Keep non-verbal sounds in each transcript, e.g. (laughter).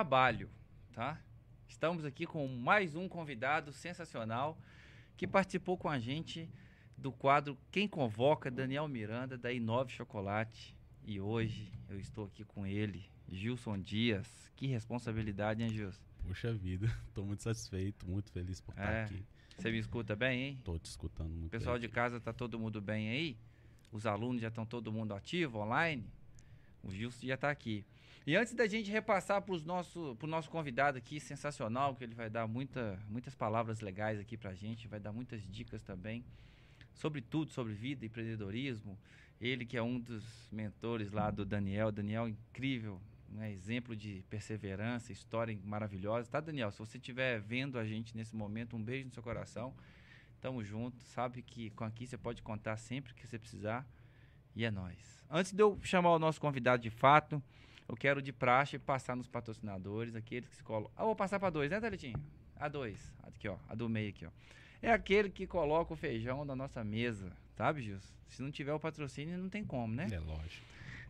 trabalho, tá? Estamos aqui com mais um convidado sensacional que participou com a gente do quadro Quem Convoca, Daniel Miranda, da Inove Chocolate. E hoje eu estou aqui com ele, Gilson Dias. Que responsabilidade, hein, Gilson? Puxa vida, (laughs) estou muito satisfeito, muito feliz por estar É. aqui. Você me escuta bem, hein? Estou te escutando muito O pessoal bem. de casa tá todo mundo bem aí? Os alunos já estão todo mundo ativo, online? O Gilson já está aqui. E antes da gente repassar para o nosso, nosso convidado aqui, sensacional, que ele vai dar muita, muitas palavras legais aqui para a gente, vai dar muitas dicas também sobre tudo, sobre vida, empreendedorismo. Ele que é um dos mentores lá do Daniel. Daniel, incrível, né? exemplo de perseverança, história maravilhosa. Tá, Daniel? Se você estiver vendo a gente nesse momento, um beijo no seu coração. Tamo junto. Sabe que com aqui você pode contar sempre que você precisar. E é nóis. Antes de eu chamar o nosso convidado de fato, eu quero de praxe passar nos patrocinadores, aqueles que se colocam. Ah, vou passar para dois, né, Thalitinho? A dois. Aqui, ó. A do meio aqui, ó. É aquele que coloca o feijão na nossa mesa, sabe, Gilson? Se não tiver o patrocínio, não tem como, né? É lógico.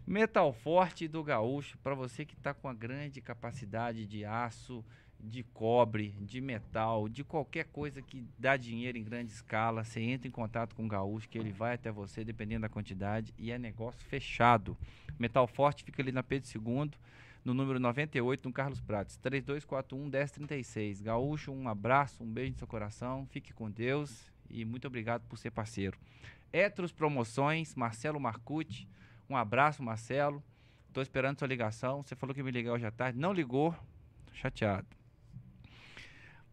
Metal Forte do Gaúcho, para você que está com a grande capacidade de aço, de cobre, de metal, de qualquer coisa que dá dinheiro em grande escala, você entra em contato com o Gaúcho, que ele vai até você, dependendo da quantidade, e é negócio fechado. Metal Forte fica ali na Pedro II, no número 98, no Carlos Prates, 3241-1036. Gaúcho, um abraço, um beijo no seu coração, fique com Deus e muito obrigado por ser parceiro. Etros Promoções, Marcelo Marcucci, um abraço, Marcelo. Tô esperando sua ligação. Você falou que me ligar hoje à tarde. Não ligou. Chateado.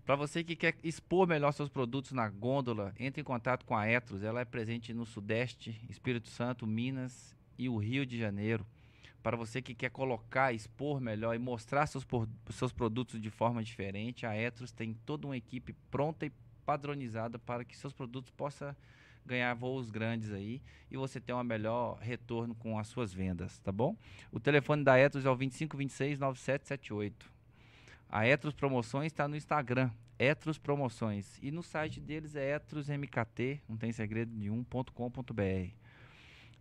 Para você que quer expor melhor seus produtos na gôndola, entre em contato com a Etros. Ela é presente no Sudeste, Espírito Santo, Minas e o Rio de Janeiro. Para você que quer colocar, expor melhor e mostrar seus, seus produtos de forma diferente, a Etros tem toda uma equipe pronta e padronizada para que seus produtos possam ganhar voos grandes aí e você ter um melhor retorno com as suas vendas, tá bom? O telefone da Etros é o 2526 9778. A Etros Promoções está no Instagram, Etros Promoções, e no site deles é etrosmkt, não tem segredo nenhum.com.br.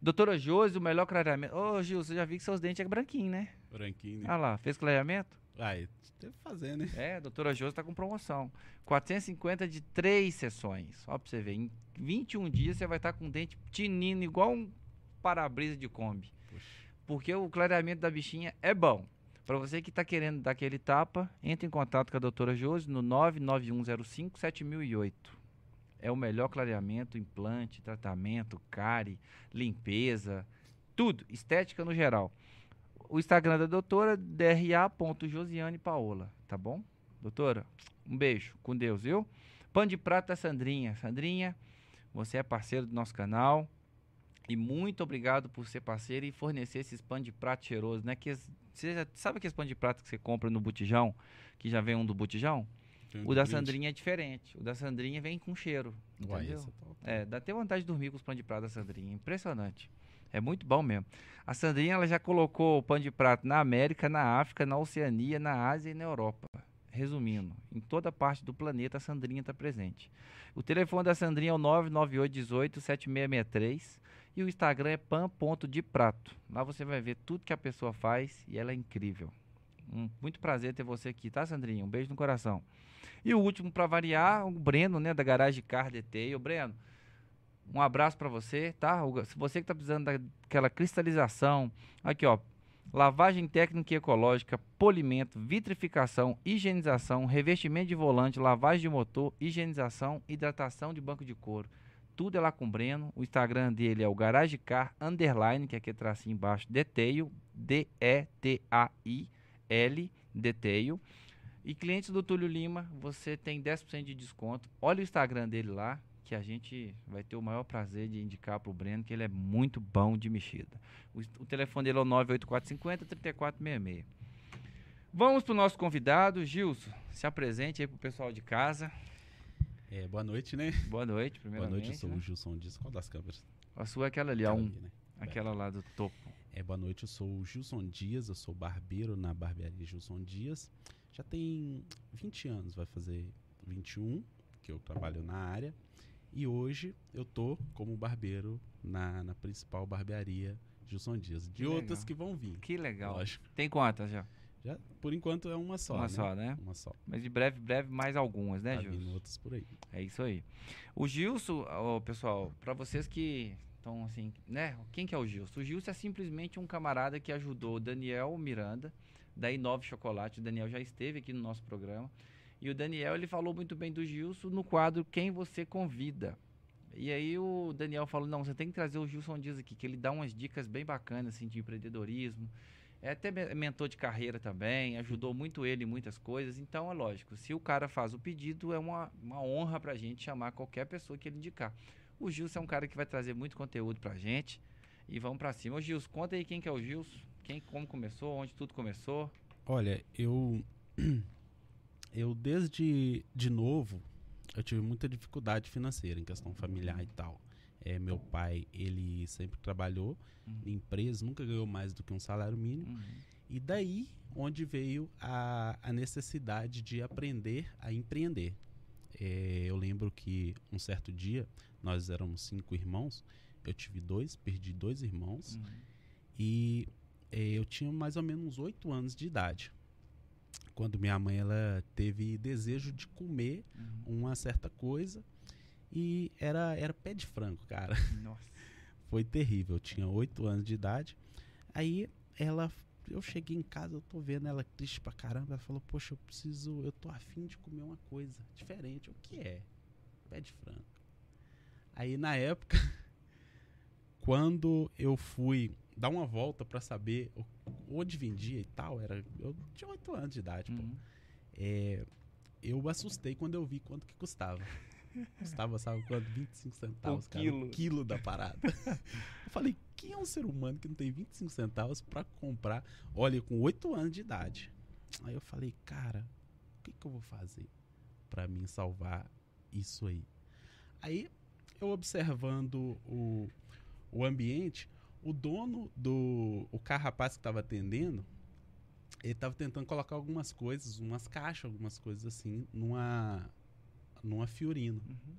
Doutora Josi, o melhor clareamento. Ô, Gil, você já viu que seus dentes é branquinho, né? Branquinho, né? Ah lá, fez clareamento? Ai, teve que fazer, né? É, a doutora Josi tá com promoção. 450 de três sessões. Ó, pra você ver. Em 21 dias você vai estar com o dente tinindo igual um para-brisa de Kombi. Poxa. Porque o clareamento da bichinha é bom. Para você que tá querendo dar aquele tapa, entre em contato com a doutora Josi no 99105 7008. É o melhor clareamento, implante, tratamento, cárie, limpeza, tudo, estética no geral. O Instagram da doutora, dra.josiane Paola, tá bom? Doutora, um beijo, com Deus, viu? Pão de prato da Sandrinha. Sandrinha, você é parceiro do nosso canal. E muito obrigado por ser parceiro e fornecer esses pão de prato cheirosos, né? Que você já sabe aqueles pão de prato que você compra no botijão? Que já vem um do botijão? Tem O da brinde. Sandrinha é diferente. O da Sandrinha vem com cheiro. Uai, Entendeu? é. É, dá até vontade de dormir com os pão de prato da Sandrinha. Impressionante. É muito bom mesmo. A Sandrinha ela já colocou o pão de prato na América, na África, na Oceania, na Ásia e na Europa. Resumindo, em toda parte do planeta a Sandrinha está presente. O telefone da Sandrinha é o 998187663 e o Instagram é pan.deprato. Lá você vai ver tudo que a pessoa faz e ela é incrível. Um, muito prazer ter você aqui, tá, Sandrinha? Um beijo no coração. E o último, para variar, o Breno, né, da Garagem Car Detail. Breno, um abraço para você, tá? Se você que tá precisando daquela cristalização, aqui ó, lavagem técnica e ecológica, polimento, vitrificação, higienização, revestimento de volante, lavagem de motor, higienização, hidratação de banco de couro. Tudo é lá com o Breno. O Instagram dele é o Garage Car Underline, que é aquele tracinho embaixo, Detail, D-E-T-A-I-L, Detail. E clientes do Túlio Lima, você tem 10% de desconto. Olha o Instagram dele lá, que a gente vai ter o maior prazer de indicar para o Breno, que ele é muito bom de mexida. O, o telefone dele é o 98450-3466. Vamos para o nosso convidado, Gilson. Se apresente aí para o pessoal de casa. É, boa noite, né? Boa noite, Boa primeiramente. noite, eu sou né? o Gilson Dias. Qual das câmeras? A sua é aquela ali, a Aquela um, ali, né? aquela lá do topo. É, boa noite, eu sou o Gilson Dias, eu sou barbeiro na barbearia Gilson Dias. Já tem 20 anos, vai fazer 21 que eu trabalho na área. E hoje eu tô como barbeiro na, na principal barbearia Gilson Dias. De Que outras legal. que vão vir. Que legal. Lógico. Tem quantas já? Já, por enquanto é uma só. Uma né? só, né? Uma só. Mas de breve, breve mais algumas, né, Tá Gilson? outras por aí. É isso aí. O Gilson, ó, pessoal, para vocês que estão assim, né? Quem que é o Gilson? O Gilson é simplesmente um camarada que ajudou o Daniel Miranda, da Inove Chocolate. O Daniel já esteve aqui no nosso programa. E o Daniel, ele falou muito bem do Gilson no quadro Quem Você Convida. E aí o Daniel falou, não, você tem que trazer o Gilson Dias aqui, que ele dá umas dicas bem bacanas, assim, de empreendedorismo. É até me- mentor de carreira também, ajudou muito ele em muitas coisas. Então é lógico, se o cara faz o pedido, é uma, uma honra pra gente chamar qualquer pessoa que ele indicar. O Gilson é um cara que vai trazer muito conteúdo pra gente. E vamos pra cima. Ô Gilson, conta aí quem que é o Gilson, quem, como começou, onde tudo começou. Olha, eu. (clears throat) Eu desde de novo, eu tive muita dificuldade financeira em questão familiar e tal. É, meu pai, ele sempre trabalhou Uhum. em empresa, nunca ganhou mais do que um salário mínimo. Uhum. E daí onde veio a, a necessidade de aprender a empreender. É, eu lembro que um certo dia, nós éramos cinco irmãos, eu tive dois, perdi dois irmãos, Uhum. e é, eu tinha mais ou menos oito anos de idade. Quando minha mãe ela teve desejo de comer Uhum. uma certa coisa, e era, era pé de frango, cara. Nossa. (laughs) Foi terrível. Eu tinha oito anos de idade. Aí ela, eu cheguei em casa, eu tô vendo ela triste pra caramba. Ela falou: Poxa, eu preciso, eu tô afim de comer uma coisa diferente. O que é? Pé de frango. Aí na época, (laughs) quando eu fui dar uma volta pra saber onde vendia e tal, era, eu tinha oito anos de idade, pô. Uhum. É, eu assustei quando eu vi quanto que custava. Custava, sabe quanto? 25 centavos, O cara. quilo. O quilo da parada. (laughs) eu falei, quem é um ser humano que não tem 25 centavos pra comprar? Olha, com 8 anos de idade. Aí eu falei, cara, o que, que eu vou fazer pra mim salvar isso aí? Aí, eu observando o, o ambiente, o dono do o carrapaz que estava atendendo, ele estava tentando colocar algumas coisas, umas caixas, algumas coisas assim, numa numa Fiorino. Uhum.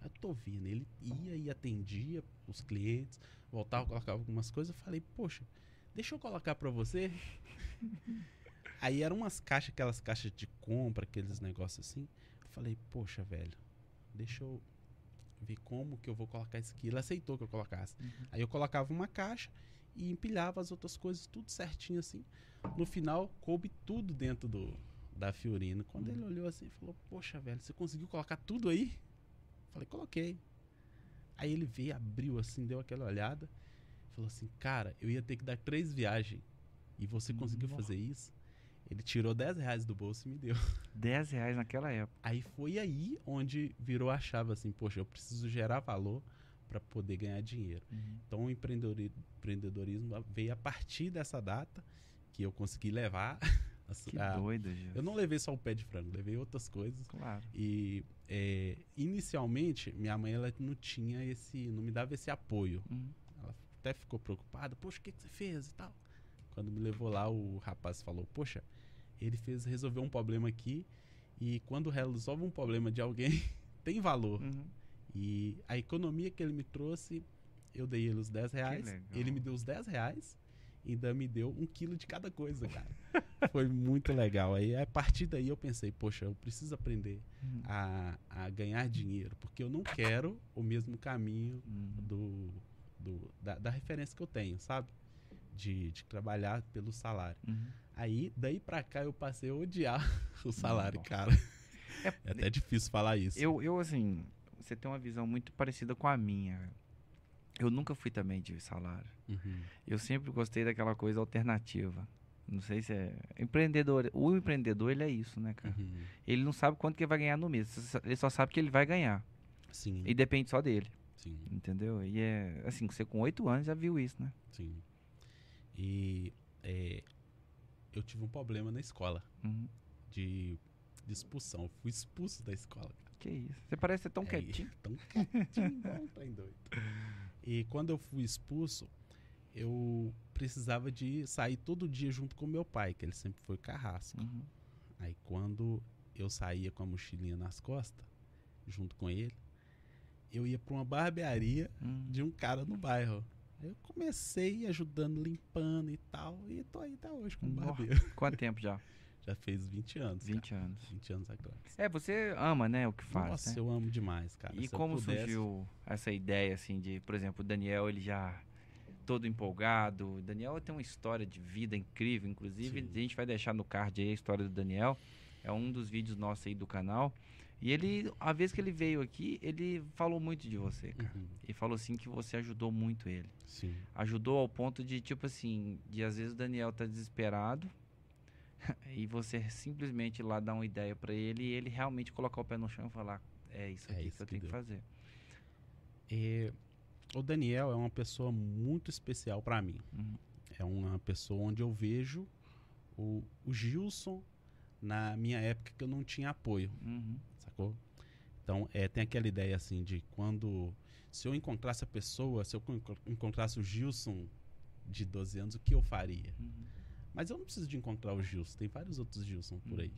Aí eu tô vendo, ele ia e atendia os clientes, voltava, colocava algumas coisas, eu falei, poxa, deixa eu colocar pra você. (laughs) Aí eram umas caixas, aquelas caixas de compra, aqueles negócios assim. Eu falei, poxa, velho, deixa eu ver como que eu vou colocar isso aqui. Ele aceitou que eu colocasse. Uhum. Aí eu colocava uma caixa e empilhava as outras coisas tudo certinho assim. No final, coube tudo dentro do, da Fiorino. Quando Uhum. ele olhou assim, falou: Poxa, velho, você conseguiu colocar tudo aí? Falei: Coloquei. Aí ele veio, abriu assim, deu aquela olhada. Falou assim: Cara, eu ia ter que dar três viagens. E você conseguiu Nossa. fazer isso? Ele tirou 10 reais do bolso e me deu. (laughs) 10 reais naquela época. Aí foi aí onde virou a chave assim: Poxa, eu preciso gerar valor para poder ganhar dinheiro. Então o empreendedori- empreendedorismo veio a partir dessa data que eu consegui levar. (laughs) Que a- doido, Gilson. eu não levei só o pé de frango, levei outras coisas. Claro. E é, inicialmente minha mãe ela não tinha esse, não me dava esse apoio. Uhum. Ela até ficou preocupada, poxa, o que, que você fez e tal. Quando me levou lá, o rapaz falou, poxa, ele fez resolver um problema aqui e quando resolve um problema de alguém (laughs) tem valor. Uhum. E a economia que ele me trouxe, eu dei ele os 10 reais. Ele me deu os 10 reais ainda me deu um quilo de cada coisa, cara. (laughs) Foi muito legal. Aí a partir daí eu pensei, poxa, eu preciso aprender Uhum. a, a ganhar dinheiro, porque eu não quero o mesmo caminho Uhum. do, do- da, da referência que eu tenho, sabe? De, de trabalhar pelo salário. Uhum. Aí, daí pra cá, eu passei a odiar (laughs) o salário, Nossa. cara. É, (laughs) É até difícil falar isso. Eu, eu, assim, você tem uma visão muito parecida com a minha. Eu nunca fui também de salário. Uhum. Eu sempre gostei daquela coisa alternativa. Não sei se é. Empreendedor. O empreendedor, ele é isso, né, cara? Uhum. Ele não sabe quanto que ele vai ganhar no mês. Ele só sabe que ele vai ganhar. Sim, E depende só dele. sim. Entendeu? E é. Assim, você com oito anos já viu isso, né? Sim. E é, eu tive um problema na escola Uhum. de, de expulsão. Eu fui expulso da escola. cara. Que isso. Você parece ser tão É, quietinho. (laughs) Tão quietinho, um trem doido. E quando eu fui expulso, eu precisava de sair todo dia junto com meu pai, que ele sempre foi carrasco. Uhum. Aí quando eu saía com a mochilinha nas costas, junto com ele, eu ia pra uma barbearia Uhum. de um cara no bairro. Aí eu comecei ajudando, limpando e tal, e tô aí até hoje como barbeiro. Quanto tempo já? (laughs) Já fez 20 anos. 20 cara. anos. 20 anos agora. É, você ama, né, o que faz, Nossa, né? eu amo demais, cara. E Se como pudesse- surgiu essa ideia, assim, de, por exemplo, o Daniel, ele já todo empolgado. O Daniel tem uma história de vida incrível, inclusive Sim. a gente vai deixar no card aí a história do Daniel. É um dos vídeos nossos aí do canal. E ele, a vez que ele veio aqui, ele falou muito de você, cara. Uhum, E falou assim que você ajudou muito ele. Sim. Ajudou ao ponto de, tipo assim, de às vezes o Daniel tá desesperado (laughs) e você simplesmente lá dar uma ideia pra ele e ele realmente colocar o pé no chão e falar: É isso É aqui isso que eu que tenho que deu." fazer. É, o Daniel é uma pessoa muito especial pra mim. Uhum. É uma pessoa onde eu vejo o, o Gilson na minha época que eu não tinha apoio, Uhum. sacou? Então, é, tem aquela ideia assim de quando. Se eu encontrasse a pessoa, se eu enco- encontrasse o Gilson de 12 anos, o que eu faria? Uhum. Mas eu não preciso de encontrar o Gilson, tem vários outros Gilson por Uhum. aí.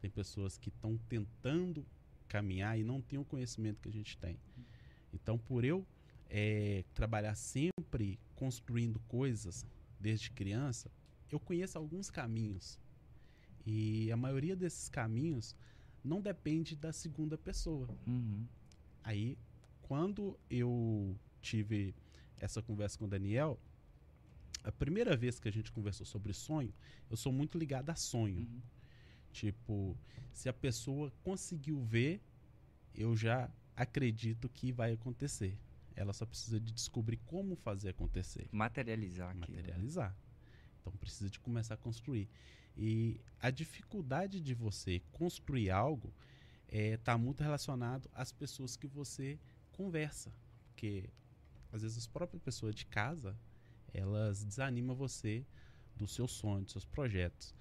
Tem pessoas que estão tentando caminhar e não têm o conhecimento que a gente tem. Então, por eu eh, trabalhar sempre construindo coisas desde criança, eu conheço alguns caminhos. E a maioria desses caminhos não depende da segunda pessoa. Uhum. Aí, quando eu tive essa conversa com o Daniel, a primeira vez que a gente conversou sobre sonho, eu sou muito ligado a sonho. Uhum. Tipo, se a pessoa conseguiu ver, eu já acredito que vai acontecer. Ela só precisa de descobrir como fazer acontecer Materializar aquilo. né? materializar. Então precisa de começar a construir. E a dificuldade de você construir algo está muito relacionado às pessoas que você conversa. Porque às vezes as próprias pessoas de casa elas desanimam você do seu sonho, dos seus projetos.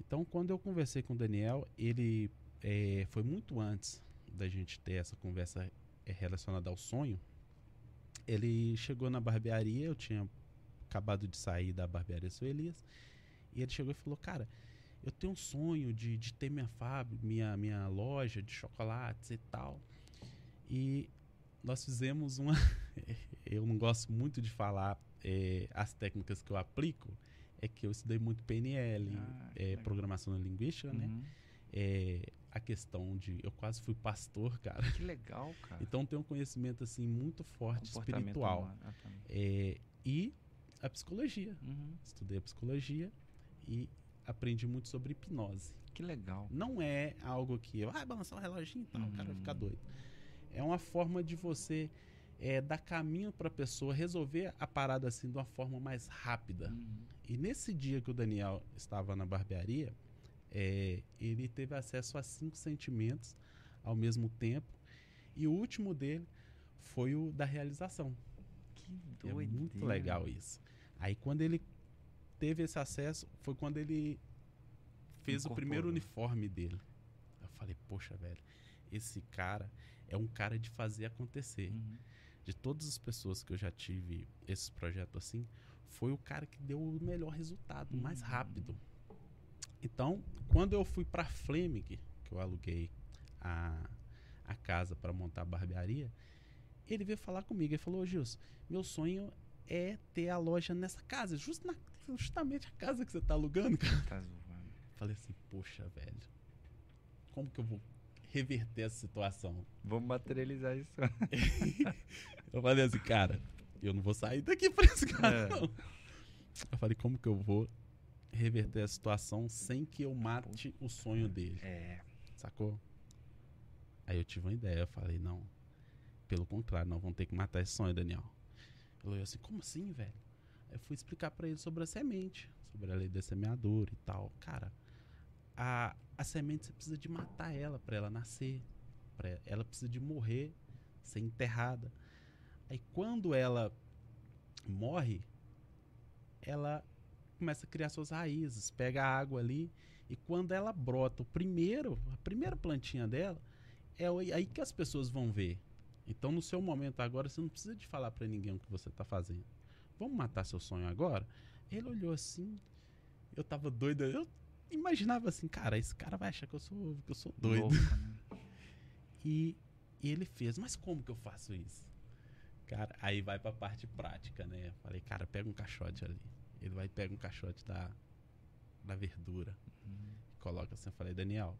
Então quando eu conversei com o Daniel, ele eh, foi muito antes da gente ter essa conversa eh, relacionada ao sonho. Ele chegou na barbearia, eu tinha acabado de sair da barbearia Seu Elias. E ele chegou e falou: Cara, eu tenho um sonho de, de ter minha fábrica, minha, minha loja de chocolates e tal. E nós fizemos uma. (laughs) eu não gosto muito de falar eh, as técnicas que eu aplico, é que eu estudei muito PNL, Ah, legal. programação linguística, né? Uhum. Eh, a questão de. Eu quase fui pastor, (laughs) cara. Que legal, cara. Então tem um conhecimento assim muito forte espiritual. Ah, tá. É, e a psicologia. Uhum. Estudei a psicologia e aprendi muito sobre hipnose. Que legal. Não é algo que eu, ah, balançar o reloginho e tal, o cara vai ficar Uhum. doido. É uma forma de você é, dar caminho para a pessoa resolver a parada assim de uma forma mais rápida. Uhum. E nesse dia que o Daniel estava na barbearia, é, ele teve acesso a cinco sentimentos ao mesmo tempo. E o último dele foi o da realização. Que É doido. muito legal isso. Aí quando ele teve esse acesso, foi quando ele fez o primeiro Incorporou. uniforme dele. Eu falei, poxa, velho, esse cara é um cara de fazer acontecer. Uhum. De todas as pessoas que eu já tive esses projetos assim, foi o cara que deu o melhor resultado, o mais Uhum. rápido. Então, quando eu fui pra Fleming, que eu aluguei a, a casa para montar a barbearia, ele veio falar comigo. Ele falou: Ô Gilson, meu sonho é ter a loja nessa casa, just na- justamente a casa que você tá alugando, cara. Tá zoando. Falei assim: Poxa, velho, como que eu vou reverter essa situação? Vamos materializar isso. (laughs) Eu falei assim, cara, eu não vou sair daqui pra esse cara, É. não. Eu falei, como que eu vou reverter a situação sem que eu mate o sonho dele? É. Sacou? Aí eu tive uma ideia, eu falei, não. Pelo contrário, nós vamos ter que matar esse sonho, Daniel. Ele olhou assim, como assim, velho? Eu fui explicar pra ele sobre a semente, sobre a lei da semeadura e tal. Cara, a, a semente você precisa de matar ela pra ela nascer. Pra, ela precisa de morrer, ser enterrada. Aí quando ela morre, ela começa a criar suas raízes, pega a água ali e quando ela brota, o primeiro, a primeira plantinha dela, é aí que as pessoas vão ver. Então, no seu momento agora, você não precisa de falar pra ninguém o que você tá fazendo. Vamos matar seu sonho agora? Ele olhou assim, eu tava doido, eu imaginava assim, cara, esse cara vai achar que eu sou, que eu sou doido. Louco, né? (laughs) E, e ele fez, mas como que eu faço isso? Cara, aí vai pra parte prática, né? Falei, cara, pega um caixote ali. Ele vai pegar um caixote da, da verdura. Uhum. Coloca assim. Eu falei, Daniel,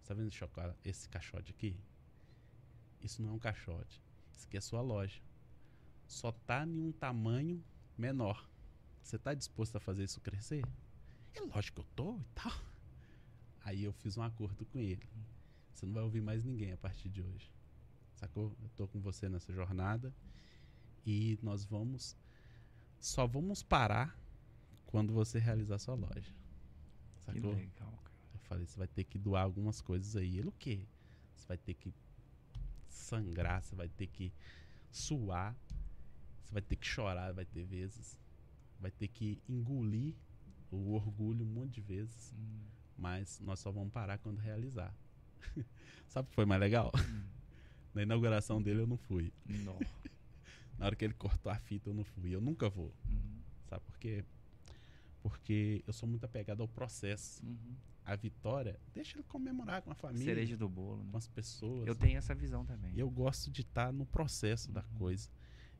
você tá vendo esse chocolate- esse caixote aqui? Isso não é um caixote. Isso aqui é sua loja. Só tá em um tamanho menor. Você tá disposto a fazer isso crescer? É lógico que eu tô e tal. Aí eu fiz um acordo com ele. Você não vai ouvir mais ninguém a partir de hoje. Sacou? Eu tô com você nessa jornada e nós vamos só vamos parar quando você realizar sua loja. Que Sacou? legal, cara. Eu falei, você vai ter que doar algumas coisas aí. Ele o quê? Você vai ter que sangrar, você vai ter que suar, você vai ter que chorar, vai ter vezes. Vai ter que engolir o orgulho um monte de vezes. Hum. Mas nós só vamos parar quando realizar. (laughs) Sabe o que foi mais legal? Hum. (laughs) Na inauguração dele eu não fui. Nó. (laughs) Na hora que ele cortou a fita eu não fui. Eu nunca vou. Uhum. Sabe por quê? Porque eu sou muito apegado ao processo. Uhum. A vitória, deixa ele comemorar com a família, Cereja do bolo, né? com as pessoas. Eu tenho essa visão também. E eu gosto de estar no processo da Uhum. coisa.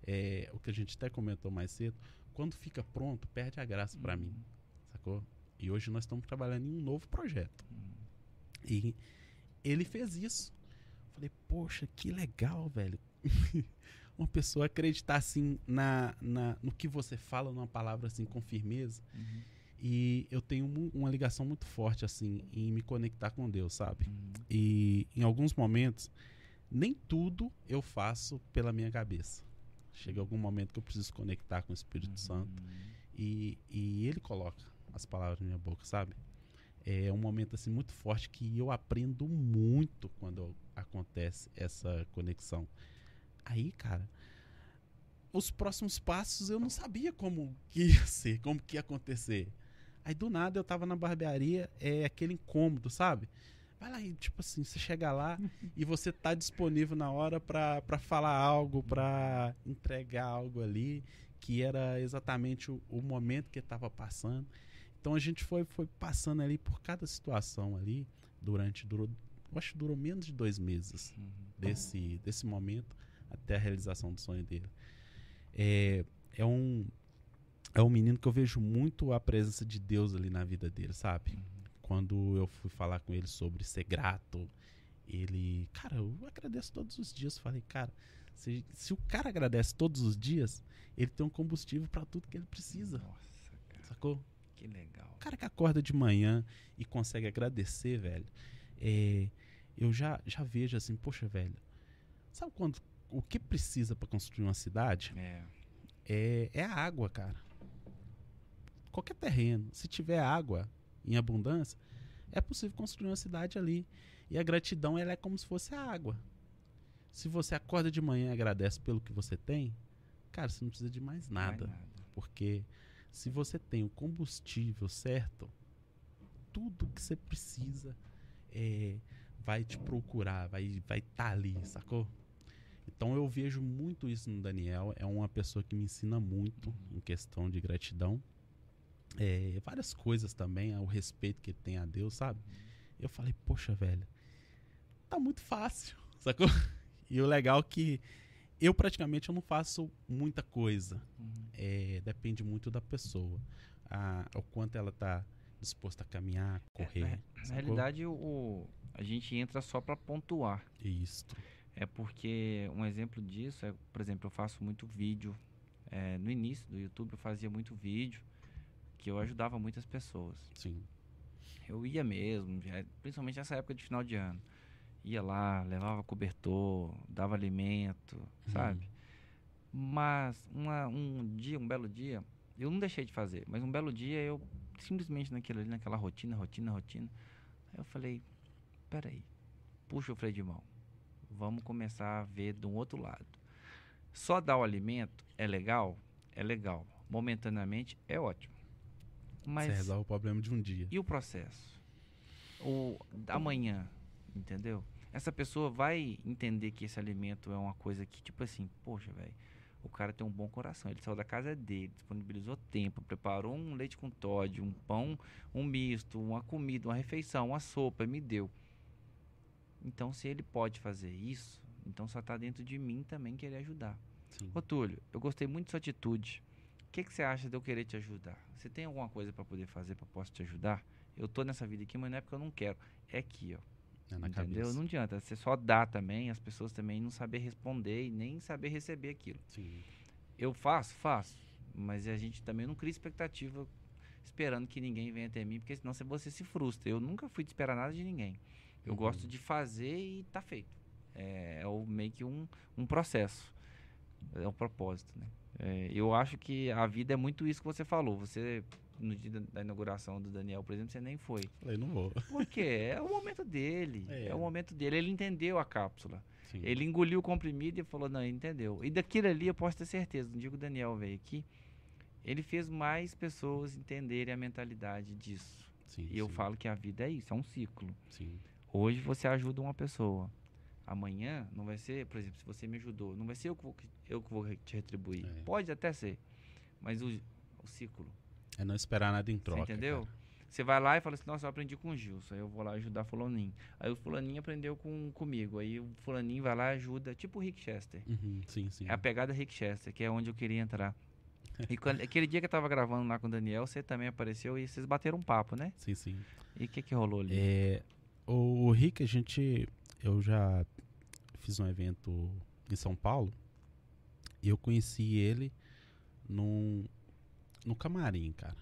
É, o que a gente até comentou mais cedo, quando fica pronto, perde a graça mim, Uhum. Sacou? E hoje nós estamos trabalhando em um novo projeto. Uhum. E ele fez isso. Falei, poxa, que legal, velho. (laughs) Uma pessoa acreditar assim na, na, no que você fala, numa palavra assim com firmeza. Uhum. E eu tenho uma ligação muito forte assim em me conectar com Deus, sabe? Uhum. E em alguns momentos, nem tudo eu faço pela minha cabeça. Chega algum momento que eu preciso conectar com o Espírito Santo Uhum. e, e ele coloca as palavras na minha boca, sabe? É um momento assim muito forte que eu aprendo muito quando acontece essa conexão. Aí, cara, os próximos passos eu não sabia como que ia ser, como que ia acontecer. Aí do nada eu tava na barbearia, é aquele incômodo, sabe? Vai lá e, tipo assim, você chega lá e (laughs) você tá disponível na hora pra, pra falar algo, pra entregar algo ali, que era exatamente o, o momento que tava passando. Então a gente foi, foi passando ali por cada situação ali, durante, durou, acho que durou menos de dois meses Uhum. desse, desse momento até a realização do sonho dele. É, é, um, é um menino que eu vejo muito a presença de Deus ali na vida dele, sabe? Uhum. Quando eu fui falar com ele sobre ser grato, ele, cara, eu agradeço todos os dias. Falei, cara, se, se o cara agradece todos os dias, ele tem um combustível para tudo que ele precisa, Nossa, cara. sacou? Que legal. O cara que acorda de manhã e consegue agradecer, velho, é, eu já, já vejo assim, poxa, velho, sabe quando o que precisa para construir uma cidade É. é, é a água, cara. Qualquer terreno, se tiver água em abundância, é possível construir uma cidade ali. E a gratidão, ela é como se fosse a água. Se você acorda de manhã e agradece pelo que você tem, cara, você não precisa de mais nada. Mais nada. Porque se você tem o combustível certo, tudo que você precisa é, vai te procurar, vai estar vai tá ali, sacou? Então eu vejo muito isso no Daniel. É uma pessoa que me ensina muito em questão de gratidão. É, várias coisas também, o respeito que ele tem a Deus, sabe? Eu falei, poxa, velho, tá muito fácil, (laughs) sacou? E o legal é que eu praticamente eu não faço muita coisa Uhum. é, depende muito da pessoa. A, o quanto ela tá disposta a caminhar, correr. É, na sacou? realidade, o, a gente entra só para pontuar. Isto. É porque um exemplo disso é, por exemplo, eu faço muito vídeo. É, no início do YouTube eu fazia muito vídeo que eu ajudava muitas pessoas. Sim. Eu ia mesmo, já- principalmente nessa época de final de ano. Ia lá, levava cobertor, dava alimento, sabe? Mas uma- um dia, um belo dia, eu não deixei de fazer, mas um belo dia eu simplesmente naquilo ali, naquela rotina, rotina, rotina. Aí eu falei, peraí, puxa o freio de mão. Vamos começar a ver de um outro lado. Só dar o alimento é legal? É legal. Momentaneamente é ótimo. Mas Você resolve o problema de um dia. e o processo? O amanhã, entendeu? Essa pessoa vai entender que esse alimento é uma coisa que, tipo assim, poxa, velho, o cara tem um bom coração. Ele saiu da casa dele, disponibilizou tempo, preparou um leite com Todd, um pão, um misto, uma comida, uma refeição, uma sopa, e me deu. Então, se ele pode fazer isso, então só tá dentro de mim também querer ajudar. Sim. Ô Túlio, eu gostei muito da sua atitude. O que, que você acha de eu querer te ajudar? Você tem alguma coisa para poder fazer para posso te ajudar? Eu tô nessa vida aqui, mas não é porque eu não quero. É aqui, ó. É na entendeu? cabeça. Não adianta. Você só dá também, as pessoas também não saber responder e nem saber receber aquilo. Sim. Eu faço, faço. Mas a gente também não cria expectativa esperando que ninguém venha até mim, porque senão você- você se frustra. Eu nunca fui de esperar nada de ninguém. Eu Uhum. gosto de fazer e tá feito. É, é o, meio que um, um processo. É um propósito, né? É, eu acho que a vida é muito isso que você falou. Você, no dia da- inauguração do Daniel, por exemplo, você nem foi. Falei, não vou. Por quê? É o momento dele. É. É. o momento dele. Ele entendeu a cápsula. Sim. Ele engoliu o comprimido e falou, não, ele entendeu. E daquilo ali eu posso ter certeza, no dia que o Daniel veio aqui, ele fez mais pessoas entenderem a mentalidade disso. Sim, E eu sim, falo que a vida é isso, é um ciclo. Hoje você ajuda uma pessoa. Amanhã não vai ser, por exemplo, se você me ajudou, não vai ser eu que vou, eu que vou te retribuir. É. Pode até ser. Mas o, o ciclo. É não esperar nada em troca. você entendeu? cara. Você vai lá e fala assim, nossa, eu aprendi com o Gilson. Aí eu vou lá ajudar fulaninho. Aí o fulaninho aprendeu com, comigo. Aí o fulaninho vai lá e ajuda. Tipo o Rick Chester. Uhum, sim, sim. É a pegada Rick Chester, que é onde eu queria entrar. E quando- aquele dia que eu tava gravando lá com o Daniel, você também apareceu e vocês bateram um papo, né? Sim, sim. E o que que rolou ali? É, o, o Rick, a gente. Eu já fiz um evento em São Paulo e eu conheci ele num, no camarim, cara.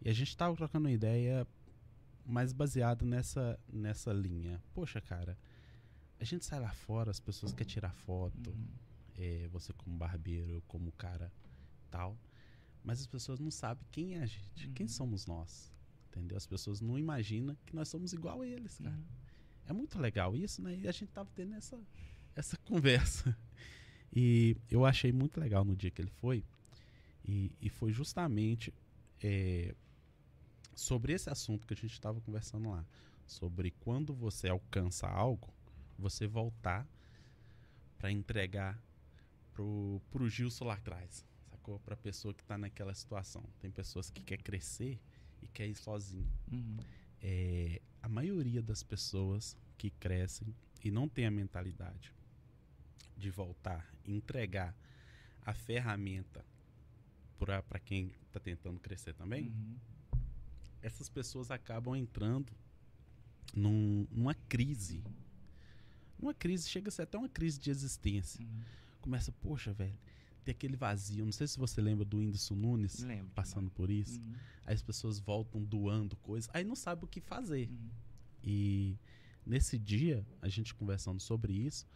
E a gente tava trocando uma ideia mais baseado nessa, nessa linha. Poxa, cara, a gente sai lá fora, as pessoas querem tirar foto, Uhum. é, você como barbeiro, eu como cara tal. Mas as pessoas não sabem quem é a gente, quem Uhum. somos nós. Entendeu? As pessoas não imaginam que nós somos igual a eles, cara. Uhum. É muito legal isso, né? E a gente tava tendo essa, essa (laughs) conversa. E eu achei muito legal no dia que ele foi. E, e foi justamente é, sobre esse assunto que a gente estava conversando lá. Sobre quando você alcança algo, você voltar para entregar pro, pro Gilson lá atrás. Sacou? Pra pessoa que tá naquela situação. Tem pessoas que quer crescer e quer ir sozinho Uhum. é, a maioria das pessoas que crescem e não tem a mentalidade de voltar entregar a ferramenta para quem está tentando crescer também, Uhum. essas pessoas acabam entrando num- numa crise. Numa crise, chega a ser até uma crise de existência. Uhum. Começa, poxa, velho, tem aquele vazio. Não sei se você lembra do Whindersson Nunes Lembro. passando por isso. Uhum. Aí as pessoas voltam doando coisas, aí não sabe o que fazer. Uhum. E nesse dia, a gente conversando sobre isso,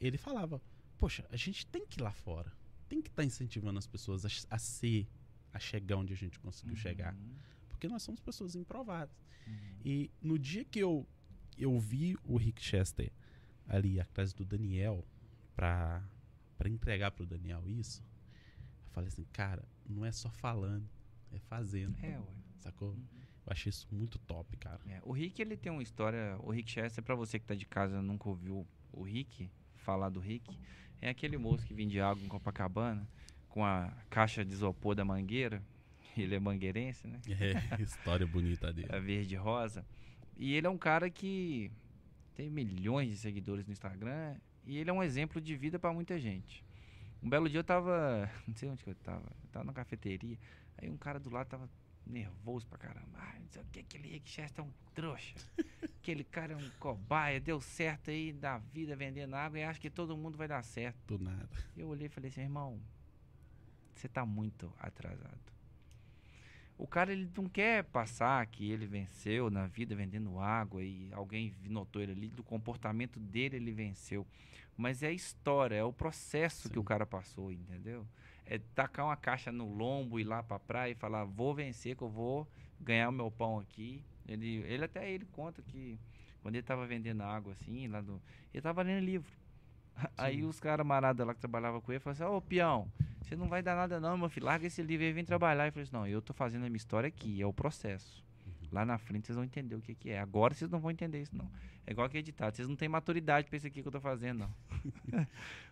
ele falava: Poxa, a gente tem que ir lá fora. Tem que estar incentivando as pessoas a, a ser, a chegar onde a gente conseguiu chegar. Uhum. Porque nós somos pessoas improvadas. Uhum. E no dia que eu, eu vi o Rick Chester ali atrás do Daniel pra entregar pro Daniel isso, eu falei assim: Cara, não é só falando, é fazendo. É, ué. Sacou? Uhum. Eu achei isso muito top, cara. É, o Rick, ele tem uma história. O Rick Chester, pra você que tá de casa e nunca ouviu o Rick, falar do Rick, é aquele moço que vende água em Copacabana com a caixa de isopor da mangueira. Ele é mangueirense, né? É, (laughs) história bonita dele. É verde e rosa. E ele é um cara que tem milhões de seguidores no Instagram e ele é um exemplo de vida pra muita gente. Um belo dia eu tava, (laughs) não sei onde que eu tava, eu tava na cafeteria, aí um cara do lado tava nervoso pra caramba. Ah, não sei o que, aquele Rick Chester é um trouxa. (laughs) aquele cara é um cobaia, deu certo aí da vida vendendo água e acha que todo mundo vai dar certo. Do nada. Eu olhei e falei assim, irmão, você tá muito atrasado. O cara ele não quer passar que ele venceu na vida vendendo água e alguém notou ele ali, do comportamento dele ele venceu. Mas é a história, é o processo que Sim. o cara passou, entendeu? É tacar uma caixa no lombo, ir lá pra praia e falar, vou vencer, que eu vou ganhar o meu pão aqui. Ele, ele até ele conta que quando ele tava vendendo água assim, lá do, ele tava lendo livro. (laughs) Aí Sim. os camaradas lá que trabalhavam com ele falaram assim, ô peão, você não vai dar nada não, meu filho, larga esse livro aí e vem trabalhar. Eu falei assim, não, eu tô fazendo a minha história aqui, é o processo. Lá na frente vocês vão entender o que, que é. Agora vocês não vão entender isso, não. É igual aquele ditado, vocês não têm maturidade pra isso aqui que eu tô fazendo, não. (laughs) (laughs)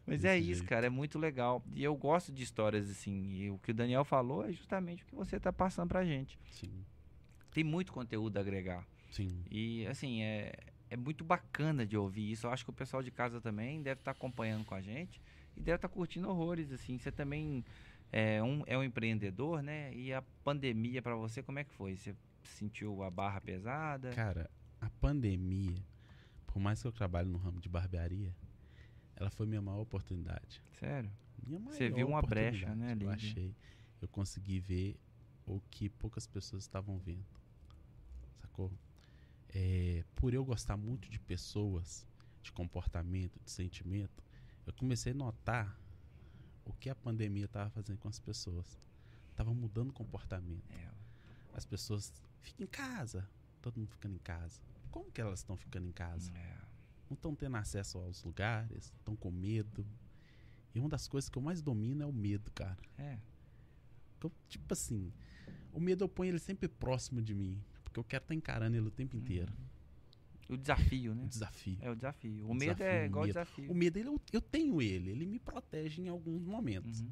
Mas é Desse isso, jeito. cara, é muito legal. E eu gosto de histórias assim. E o que o Daniel falou é justamente o que você tá passando pra gente. Sim. Tem muito conteúdo a agregar. Sim. E assim, é, é muito bacana de ouvir isso. Eu acho que o pessoal de casa também deve estar acompanhando com a gente e deve estar tá curtindo horrores, assim. Você também é um, é um empreendedor, né? E a pandemia para você, como é que foi? Você sentiu a barra pesada? Cara, a pandemia, por mais que eu trabalhe no ramo de barbearia, ela foi minha maior oportunidade. Sério? Minha maior Você viu uma brecha, né, ali? Eu achei. Eu consegui ver o que poucas pessoas estavam vendo. Sacou? É, por eu gostar muito de pessoas, de comportamento, de sentimento, eu comecei a notar o que a pandemia estava fazendo com as pessoas. Tava mudando o comportamento. É. As pessoas ficam em casa, todo mundo ficando em casa. Como que elas estão ficando em casa? É. Não estão tendo acesso aos lugares, estão com medo. E uma das coisas que eu mais domino é o medo, cara. É. Eu, tipo assim, o medo eu ponho ele sempre próximo de mim. Porque eu quero estar tá encarando ele o tempo inteiro. O desafio, né? O desafio. É o desafio. O, O medo desafio, é o igual medo. desafio. O medo, ele, eu, eu tenho ele. Ele me protege em alguns momentos. Uhum.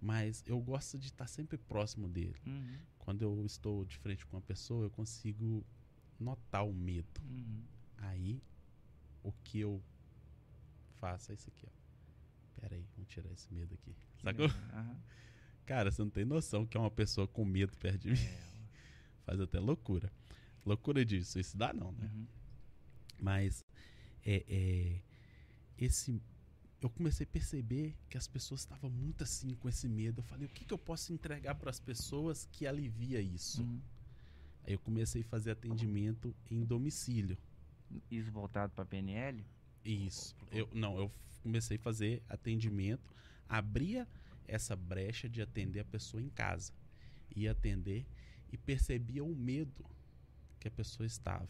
Mas eu gosto de estar sempre próximo dele. Uhum. Quando eu estou de frente com uma pessoa, eu consigo notar o medo. Uhum. Aí, o que eu faço é isso aqui, ó. Pera aí, vamos tirar esse medo aqui. Sacou? Cara, você não tem noção que é uma pessoa com medo perto de mim. É. Faz até loucura. Loucura de suicidar, não, né? Uhum. Mas é, é, esse eu comecei a perceber que as pessoas estavam muito assim com esse medo. Eu falei, o que, que eu posso entregar para as pessoas que alivia isso? Uhum. Aí eu comecei a fazer atendimento em domicílio. Isso voltado para PNL? Isso. Eu não, eu comecei a fazer atendimento, abria essa brecha de atender a pessoa em casa. Ia atender e percebia o medo que a pessoa estava.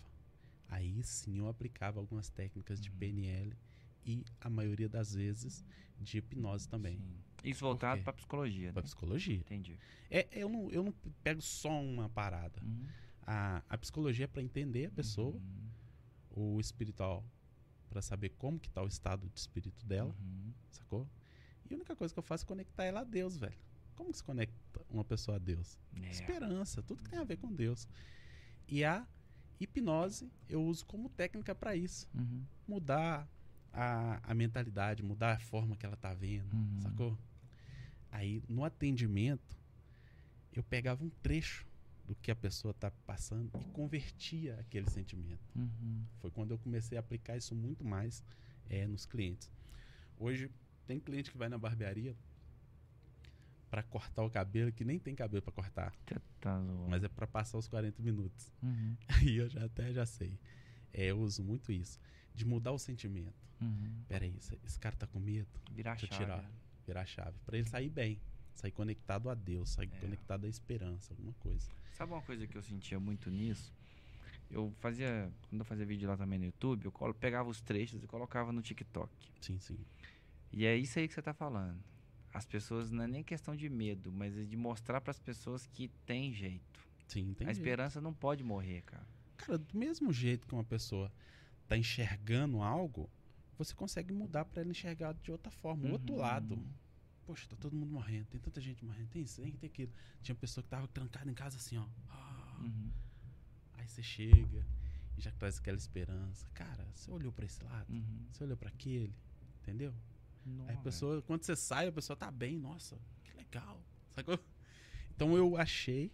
Aí sim eu aplicava algumas técnicas de Uhum. PNL e a maioria das vezes de hipnose também. Sim. Isso voltado para psicologia, Para né? psicologia. Entendi. É, eu, não, eu não pego só uma parada. Uhum. A, a psicologia é para entender a pessoa, Uhum. o espiritual para saber como que tá o estado de espírito dela, Uhum. sacou? E a única coisa que eu faço é conectar ela a Deus, velho. Como se conecta uma pessoa a Deus? É. Esperança, tudo que tem a ver com Deus. E a hipnose eu uso como técnica para isso. Uhum. Mudar a, a mentalidade, mudar a forma que ela tá vendo, Uhum. sacou? Aí no atendimento eu pegava um trecho do que a pessoa tá passando e convertia aquele sentimento. Uhum. Foi quando eu comecei a aplicar isso muito mais é, nos clientes. Hoje tem cliente que vai na barbearia para cortar o cabelo que nem tem cabelo para cortar, tá mas é para passar os 40 minutos. Uhum. (laughs) Aí eu já até já sei. É, eu uso muito isso de mudar o sentimento. Uhum. Pera aí, esse, esse cara tá com medo, Virar Deixa chave. tirar. né? virar a chave para ele sair bem, sair conectado a Deus, sair É. conectado à esperança, alguma coisa. Sabe uma coisa que eu sentia muito nisso? Eu fazia, quando eu fazia vídeo lá também no YouTube, eu pegava os trechos e colocava no TikTok. Sim, sim. E é isso aí que você tá falando. As pessoas não é nem questão de medo, mas é de mostrar para as pessoas que tem jeito. Sim, tem a jeito. esperança não pode morrer, cara. Cara, do mesmo jeito que uma pessoa tá enxergando algo, você consegue mudar para ela enxergar de outra forma, o outro Uhum. lado. Poxa, tá todo mundo morrendo, tem tanta gente morrendo, tem isso, tem, tem aquilo. Tinha uma pessoa que tava trancada em casa assim, ó. Uhum. Aí você chega e já traz aquela esperança. Cara, você olhou para esse lado, Uhum. você olhou para aquele, entendeu? Nossa, Aí a pessoa, quando você sai, a pessoa tá bem, nossa, que legal, sacou? Então eu achei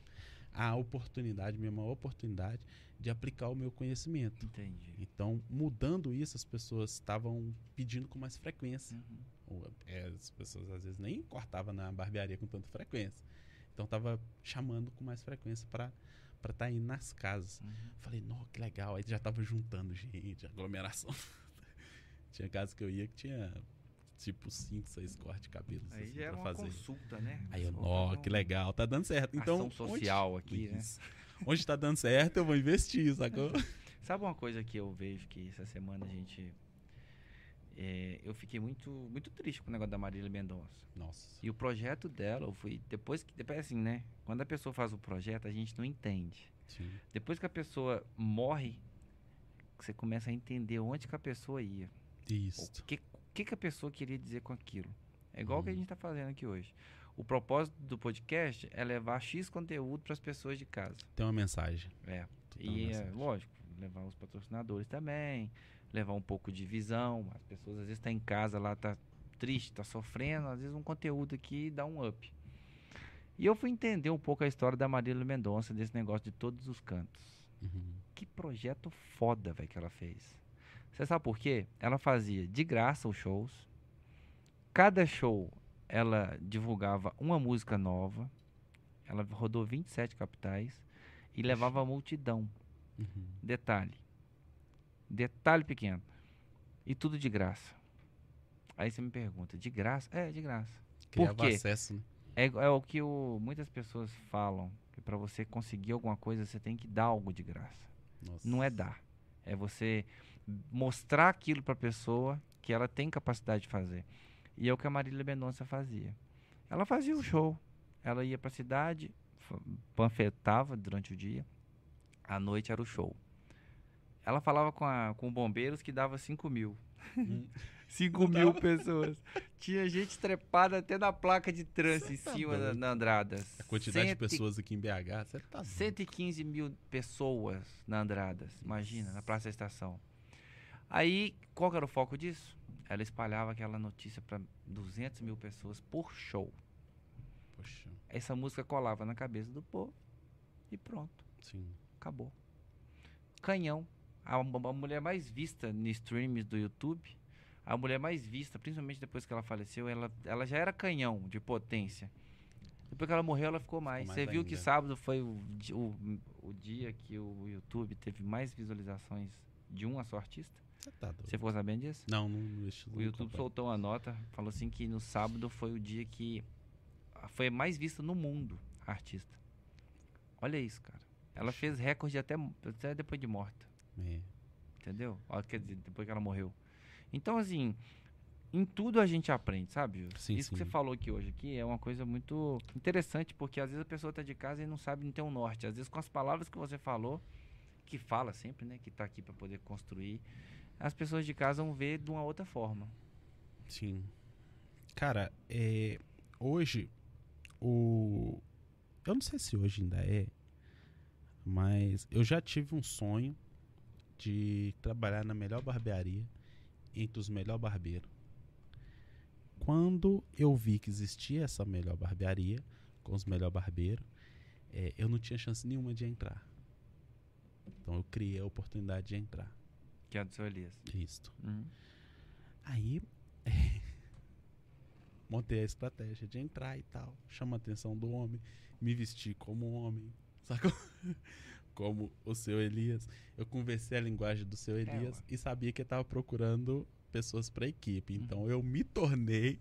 a oportunidade, minha maior oportunidade, de aplicar o meu conhecimento. Entendi. Então, mudando isso, as pessoas estavam pedindo com mais frequência. Uhum. Ou, é, as pessoas às vezes nem cortavam na barbearia com tanta frequência. Então, tava chamando com mais frequência para para estar indo nas casas. Uhum. Falei, não, que legal. Aí já tava juntando gente, aglomeração. (laughs) tinha casa que eu ia que tinha tipo 5, 6 cortes de cabelos Aí assim, já era uma fazer. consulta, né? Aí eu, fazer que legal, tá dando certo. Então, Ação social aqui, né? Onde tá dando certo, eu vou investir, sacou? (laughs) Sabe uma coisa que eu vejo que essa semana a gente. é, eu fiquei muito, muito triste com o negócio da Marília Mendonça. Nossa. E o projeto dela, eu fui. Depois que. Depois assim, né? Quando a pessoa faz o projeto, a gente não entende. Sim. Depois que a pessoa morre, você começa a entender onde que a pessoa ia. Isso. O que, que, que a pessoa queria dizer com aquilo. É igual o que a Uhum. gente está fazendo aqui hoje. O propósito do podcast é levar X conteúdo para as pessoas de casa. Tem uma mensagem. É. Tem E, é, mensagem. lógico, levar os patrocinadores também, levar um pouco de visão. As pessoas às vezes estão em casa lá, tá triste, tá sofrendo, às vezes um conteúdo aqui dá um up. E eu fui entender um pouco a história da Marília Mendonça, desse negócio de todos os cantos. Uhum. Que projeto foda, velho, que ela fez. Você sabe por quê? Ela fazia de graça os shows. Cada show ela divulgava uma música nova. Ela rodou 27 capitais e levava a multidão. Uhum. Detalhe. Detalhe pequeno. E tudo de graça. Aí você me pergunta, de graça? É, de graça. Criava quê? acesso, né? É, é o que o- muitas pessoas falam, que para você conseguir alguma coisa, você tem que dar algo de graça. Nossa. Não é dar. É você mostrar aquilo para a pessoa que ela tem capacidade de fazer. E é o que a Marília Mendonça fazia. Ela fazia o show. Ela ia para a cidade, panfletava durante o dia. À noite era o show. Ela falava com, a, com bombeiros que dava 5 mil. (laughs) Hum. 5 mil pessoas. Tinha gente trepada até na placa de trânsito em tá cima da, na Andradas. A quantidade de Cento e pessoas aqui em BH, você tá doido. 115 mil pessoas na Andradas, imagina, na Praça da Estação. Aí, qual que era o foco disso? Ela espalhava aquela notícia para 200 mil pessoas por show. Poxa, Essa música colava na cabeça do povo e pronto, sim. acabou. Canhão, a, a mulher mais vista no streams do YouTube, a mulher mais vista, principalmente depois que ela faleceu, ela, ela já era canhão de potência. Depois que ela morreu, ela ficou mais. Você viu que sábado foi o, o, o dia que o YouTube teve mais visualizações de uma só artista? Você tá doido. Você ficou sabendo disso? Não, não, não O YouTube soltou uma nota, falou assim que no sábado foi o dia que foi mais vista no mundo a artista. Olha isso, cara. Ela fez recorde até, até depois de morta. É. Entendeu? Quer dizer, depois que ela morreu. Então, assim, em tudo a gente aprende, sabe? Sim, Isso que sim. você falou aqui hoje aqui é uma coisa muito interessante, porque às vezes a pessoa tá de casa e não sabe, não tem um norte. Às vezes com as palavras que você falou, que fala sempre, né? Que tá aqui para poder construir, as pessoas de casa vão ver de uma outra forma. Sim. Cara, é, hoje, o. Eu não sei se hoje ainda é, mas eu já tive um sonho de trabalhar na melhor barbearia, entre os melhores barbeiros. Quando eu vi que existia essa melhor barbearia, com os melhores barbeiros, é, eu não tinha chance nenhuma de entrar. Então eu criei a oportunidade de entrar. Que é a do seu Elias. Isto. Uhum. Aí (laughs) montei a estratégia de entrar e tal, chama a atenção do homem, me vestir como um homem, (laughs) sacou? Como o seu Elias. Eu conversei a linguagem do seu Elias ué. e sabia que ele estava procurando pessoas para equipe. Uhum. Então eu me tornei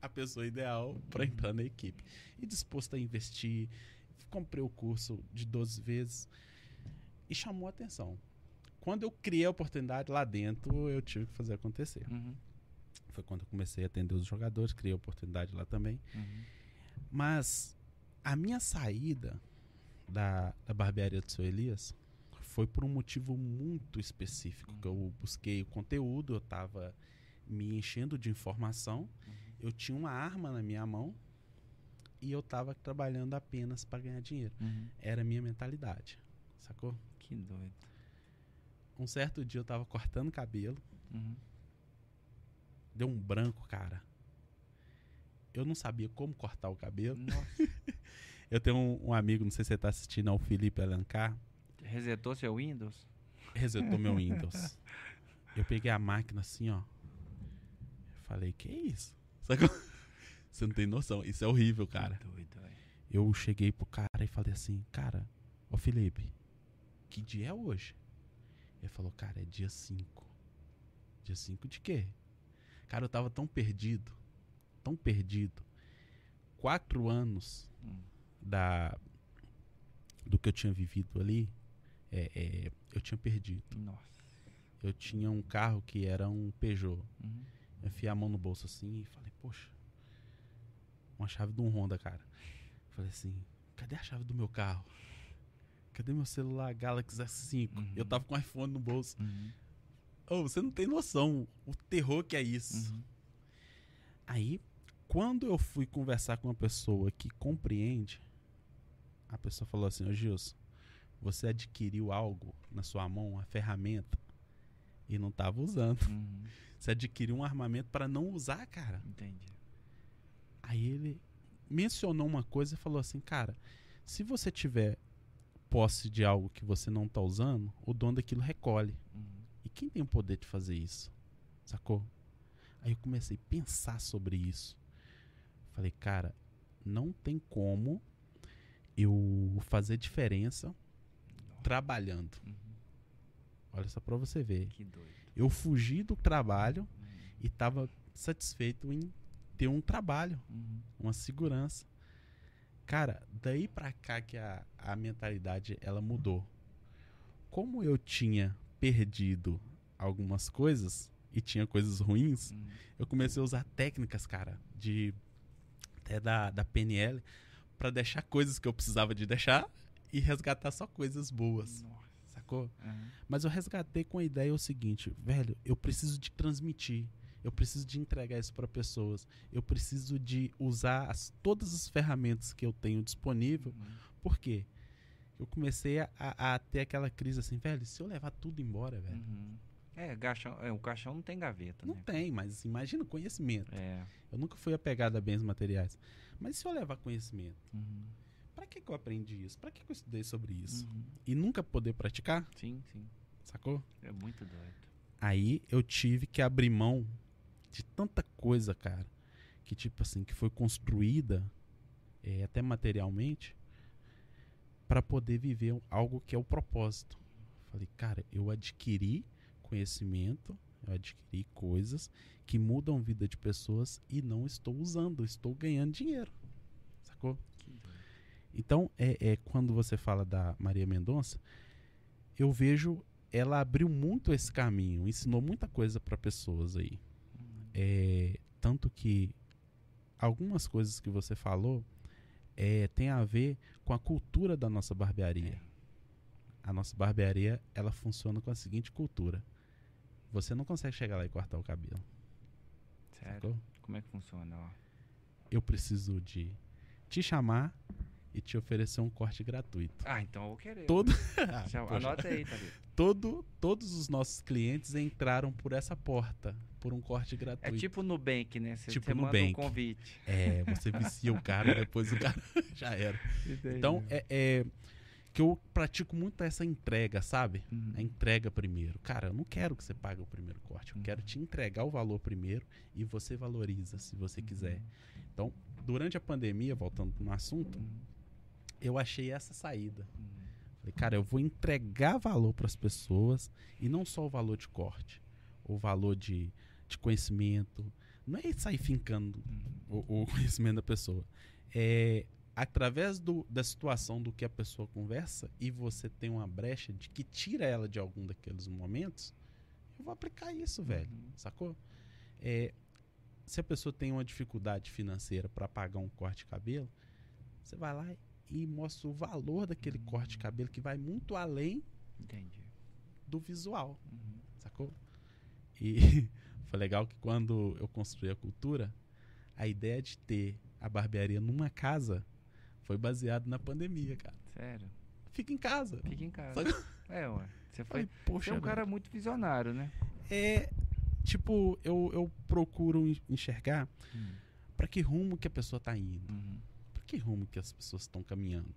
a pessoa ideal para entrar na equipe. E disposto a investir, comprei o curso de 12 vezes e chamou a atenção. Quando eu criei a oportunidade lá dentro, eu tive que fazer acontecer. Uhum. Foi quando eu comecei a atender os jogadores, criei a oportunidade lá também. Uhum. Mas a minha saída da, da barbearia do seu Elias foi por um motivo muito específico. Que eu busquei o conteúdo, eu estava me enchendo de informação, eu tinha uma arma na minha mão e eu estava trabalhando apenas para ganhar dinheiro. Uhum. Era a minha mentalidade, sacou? Que doido. Um certo dia eu estava cortando cabelo, Uhum. deu um branco, cara. Eu não sabia como cortar o cabelo. Nossa. (laughs) Eu tenho um, um amigo, não sei se você tá assistindo, é o Felipe Alencar, Resetou seu Windows? resetou meu Windows. (laughs) Eu peguei a máquina assim, ó. Falei, que isso? Sacou? (laughs) Você não tem noção. Isso é horrível, cara. Que doido, velho. Eu cheguei pro cara e falei assim, cara, ô Felipe, que dia é hoje? Ele falou, cara, é dia 5. Dia 5 de quê? Cara, eu tava tão perdido, tão perdido. Quatro anos Hum. da do que eu tinha vivido ali, é, é, eu tinha perdido. Nossa. Eu tinha um carro que era um Peugeot. Uhum. Eu enfiei a mão no bolso assim e falei, poxa, uma chave de um Honda, cara. Falei assim, cadê a chave do meu carro? Cadê meu celular Galaxy S5? Uhum. Eu tava com o iPhone no bolso. Uhum. Oh, você não tem noção o terror que é isso. Uhum. Aí, quando eu fui conversar com uma pessoa que compreende, a pessoa falou assim: Ô Gilson, você adquiriu algo na sua mão, uma ferramenta, e não tava usando. Uhum. (laughs) Você adquiriu um armamento para não usar, cara. Entendi. Aí ele mencionou uma coisa e falou assim, cara, se você tiver posse de algo que você não tá usando, o dono daquilo recolhe. Uhum. E quem tem o poder de fazer isso? Sacou? Aí eu comecei a pensar sobre isso. Falei, cara, não tem como eu fazer diferença trabalhando. Uhum. Olha só pra você ver. Que doido. Eu fugi do trabalho Uhum. e tava satisfeito em ter um trabalho, Uhum. uma segurança. Cara, daí pra cá que a, a mentalidade ela mudou. Como eu tinha perdido algumas coisas e tinha coisas ruins, Uhum. eu comecei a usar técnicas, cara, de até da, da PNL pra deixar coisas que eu precisava de deixar e resgatar só coisas boas, Nossa. sacou? Uhum. Mas eu resgatei com a ideia o seguinte, velho, eu preciso de transmitir, eu preciso de entregar isso para pessoas, eu preciso de usar as- todas as ferramentas que eu tenho disponível. Uhum. Por quê? Eu comecei a, a- ter aquela crise assim, velho, se eu levar tudo embora, velho, Uhum. É, caixão, é, o caixão não tem gaveta, não né? tem, mas imagina o conhecimento. É. Eu nunca fui apegado a bens materiais. Mas se eu levar conhecimento, Uhum. pra que, que eu aprendi isso? Pra que, que eu estudei sobre isso? Uhum. E nunca poder praticar, Sim, sim. sacou? É muito doido. Aí eu tive que abrir mão tanta coisa, cara, que tipo assim, que foi construída eh, até materialmente para poder viver algo que é o propósito. Falei, cara, eu adquiri conhecimento, eu adquiri coisas que mudam a vida de pessoas e não estou usando, estou ganhando dinheiro. Sacou? Então, é, é quando você fala da Maria Mendonça, eu vejo ela abriu muito esse caminho, ensinou muita coisa para pessoas aí. É, tanto que algumas coisas que você falou é, tem a ver com a cultura da nossa barbearia. É. A nossa barbearia ela funciona com a seguinte cultura: você não consegue chegar lá e cortar o cabelo. Sério? Sacou? Como é que funciona? Ó? Eu preciso de te chamar e te oferecer um corte gratuito. Ah, então eu vou querer. Todo, (laughs) (laughs) Poxa. anota aí, Thalita. Todo, todos os nossos clientes entraram por essa porta, por um corte É gratuito. tipo Nubank, né? Você Tipo você Nubank. um convite. É, você vicia o cara e depois o cara (laughs) já era. Então, é, é que eu pratico muito essa entrega, sabe? Uhum. A entrega primeiro. Cara, eu não quero que você pague o primeiro corte. Eu Uhum. quero te entregar o valor primeiro e você valoriza se você quiser. Então, durante a pandemia, voltando no assunto, Uhum. eu achei essa saída. Uhum. Falei, cara, eu vou entregar valor para as pessoas e não só o valor de corte, o valor de, de conhecimento. Não é sair fincando Uhum. o, o (laughs) conhecimento da pessoa. É através do, da situação do que a pessoa conversa e você tem uma brecha de que tira ela de algum daqueles momentos, eu vou aplicar isso, velho. Uhum. Sacou? É, se a pessoa tem uma dificuldade financeira para pagar um corte de cabelo, você vai lá e mostra o valor daquele corte de cabelo que vai muito além Entendi. do visual, Uhum. sacou? E (laughs) foi legal que quando eu construí a cultura, a ideia de ter a barbearia numa casa foi baseado na pandemia, cara. Sério. Fica em casa. Fica em casa. É, ué. Você foi. Falei, poxa, Você é um cara muito visionário, né? é tipo, eu, eu procuro en- enxergar Uhum. para que rumo que a pessoa tá indo. Uhum. Que rumo que as pessoas estão caminhando?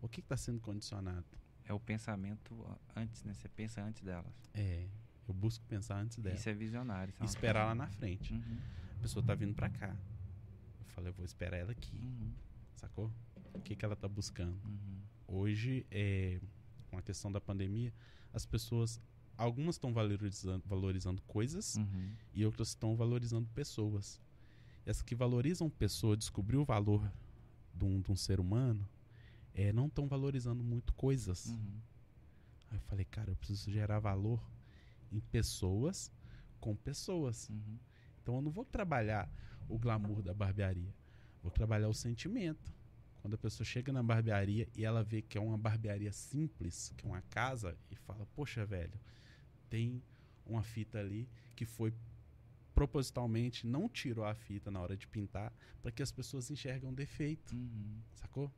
O que está sendo condicionado? É o pensamento antes, né? Você pensa antes delas. É, eu busco pensar antes dela. Isso é visionário. isso é esperar lá na frente. Uhum. A pessoa tá vindo para cá. Eu falei, eu vou esperar ela aqui, Uhum. sacou? O que, que ela tá buscando? Uhum. Hoje, é, com a questão da pandemia, as pessoas, algumas estão valorizando, valorizando coisas Uhum. e outras estão valorizando pessoas. E as que valorizam pessoa, descobrir o valor de um, de um ser humano, é, não estão valorizando muito coisas. Uhum. Aí eu falei, cara, eu preciso gerar valor em pessoas com pessoas. Uhum. Então eu não vou trabalhar o glamour da barbearia. Vou trabalhar o sentimento. Quando a pessoa chega na barbearia e ela vê que é uma barbearia simples, que é uma casa, e fala, poxa, velho, tem uma fita ali que foi propositalmente, não tirou a fita na hora de pintar, para que as pessoas enxergam defeito, Uhum. sacou?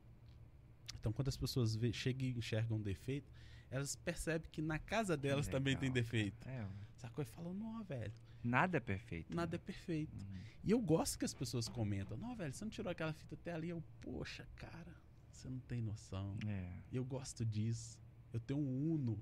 Então quando as pessoas chegam e enxergam defeito, elas percebem que na casa delas também tem defeito. É, Sacou? E falam, não, velho, nada é perfeito. nada é né? perfeito. Uhum. E eu gosto que as pessoas comentam, não, velho, você não tirou aquela fita até ali. Eu, poxa, cara, você não tem noção. É. E eu gosto disso. Eu tenho um Uno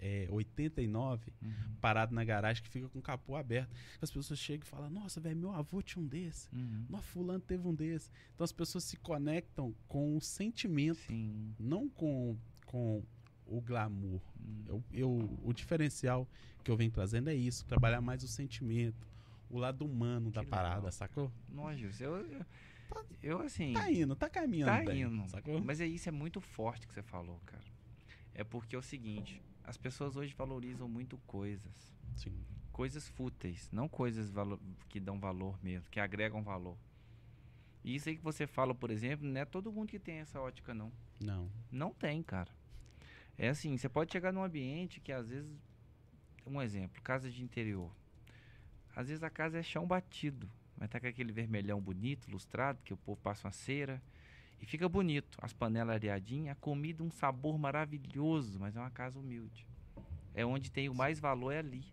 é, 89 Uhum. parado na garagem que fica com o capô aberto. As pessoas chegam e falam, nossa, velho, meu avô tinha um desse. Uhum. Nossa, fulano teve um desse. Então as pessoas se conectam com o sentimento, Sim. não com, com o glamour. Uhum. Eu, eu- o diferencial que eu venho trazendo é isso, trabalhar mais o sentimento, o lado humano da Que parada, legal. sacou? Nossa, eu, eu, eu, assim. Tá indo, tá caminhando Tá bem, indo. sacou? Mas é isso é muito forte que você falou, cara. É porque é o seguinte, as pessoas hoje valorizam muito coisas. Sim, Coisas fúteis, não coisas que dão valor mesmo, que agregam valor. E isso aí que você fala, por exemplo, não é todo mundo que tem essa ótica, não. não. Não tem, cara. É assim, você pode chegar num ambiente que às vezes. Um exemplo, casa de interior. Às vezes a casa é chão batido, mas tá com aquele vermelhão bonito, lustrado, que o povo passa uma cera. E fica bonito. As panelas areadinhas, a comida um sabor maravilhoso, mas é uma casa humilde. É onde tem o mais valor é ali.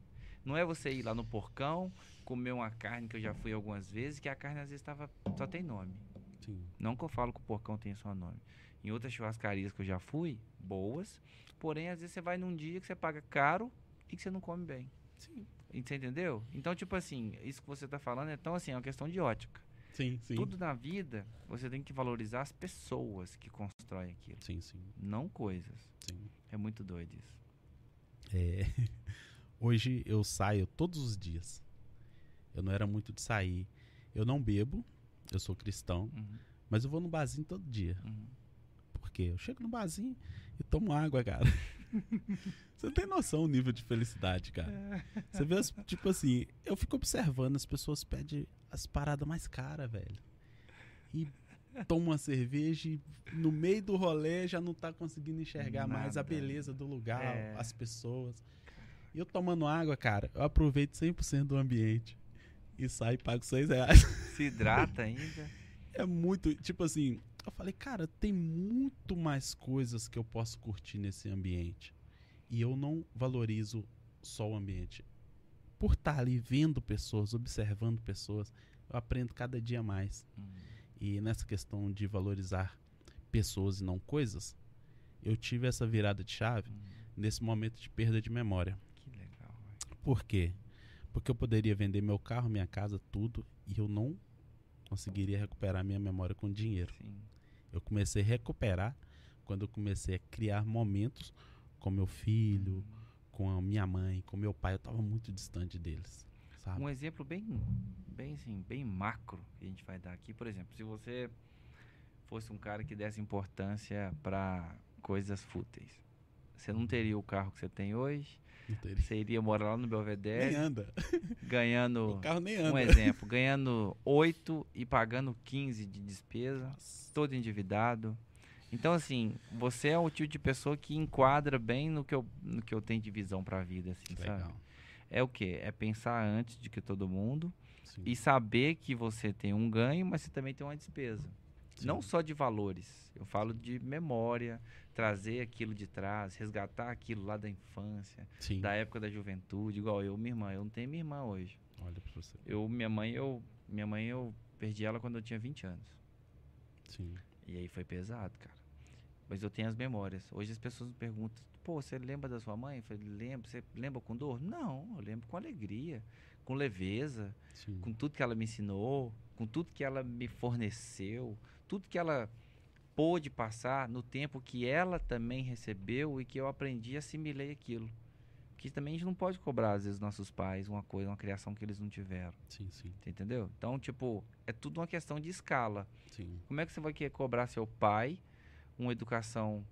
Não é você ir lá no porcão, comer uma carne que eu já fui algumas vezes, que a carne às vezes tava, só tem nome. Sim, Não que eu falo que o porcão tem só nome. Em outras churrascarias que eu já fui, boas, porém às vezes você vai num dia que você paga caro e que você não come bem. sim, Você entendeu? Então, tipo assim, isso que você tá falando é tão assim, é uma questão de ótica. Sim, sim. Tudo na vida, você tem que valorizar as pessoas que constroem aquilo, Sim, sim, não coisas. sim. É muito doido isso. É, (laughs) hoje eu saio todos os dias. Eu não era muito de sair. Eu não bebo, eu sou cristão, Uhum, mas eu vou no barzinho todo dia. uhum. Por quê? Eu chego no barzinho e tomo água, cara. (laughs) (laughs) Você tem noção do nível de felicidade, cara. Você vê, as, tipo assim, eu fico observando, as pessoas pedem as paradas mais caras, velho. E toma uma cerveja e no meio do rolê já não tá conseguindo enxergar mais a Nada. beleza do lugar, É. as pessoas. E eu tomando água, cara, eu aproveito 100% do ambiente. E saio e pago 6 reais. Se hidrata ainda. (laughs) É muito, tipo assim, eu falei, cara, tem muito mais coisas que eu posso curtir nesse ambiente. E eu não valorizo só o ambiente. Por estar ali vendo pessoas, observando pessoas, eu aprendo cada dia mais. Uhum. E nessa questão de valorizar pessoas e não coisas, eu tive essa virada de chave Uhum. nesse momento de perda de memória. Que legal. velho. Por quê? Porque eu poderia vender meu carro, minha casa, tudo, e eu não conseguiria recuperar minha memória com dinheiro. Sim. Eu comecei a recuperar quando eu comecei a criar momentos com meu filho, com a minha mãe, com meu pai. Eu estava muito distante deles, sabe? Um exemplo bem, bem assim, bem macro que a gente vai dar aqui, por exemplo, se você fosse um cara que desse importância para coisas fúteis, você não teria o carro que você tem hoje, Não teria. você iria morar lá no Nem Belvedere, anda. (laughs) ganhando O carro nem um anda. exemplo, (laughs) ganhando 8 e pagando 15 de despesa, Nossa. todo endividado. Então assim, você é o tipo de pessoa que enquadra bem no que eu, no que eu tenho de visão para a vida assim, sabe? Legal. É o quê? É pensar antes de que todo mundo Sim. e saber que você tem um ganho, mas você também tem uma despesa. Sim. Não só de valores, eu falo de memória, trazer aquilo de trás, resgatar aquilo lá da infância, Sim. da época da juventude, igual eu, minha irmã, eu não tenho minha irmã hoje. Olha pra você. Eu, minha mãe, eu, minha mãe eu perdi ela quando eu tinha 20 anos. Sim. E aí foi pesado, cara. Mas eu tenho as memórias. Hoje as pessoas me perguntam: pô, você lembra da sua mãe? Eu falei: lembro. Você lembra com dor? Não, eu lembro com alegria, com leveza, Sim. com tudo que ela me ensinou, com tudo que ela me forneceu, tudo que ela pôde passar no tempo que ela também recebeu e que eu aprendi e assimilei aquilo. Que também a gente não pode cobrar, às vezes, nossos pais uma coisa, uma criação que eles não tiveram. Sim, sim. Você entendeu? Então, tipo, é tudo uma questão de escala. Sim. Como é que você vai querer cobrar seu pai uma educação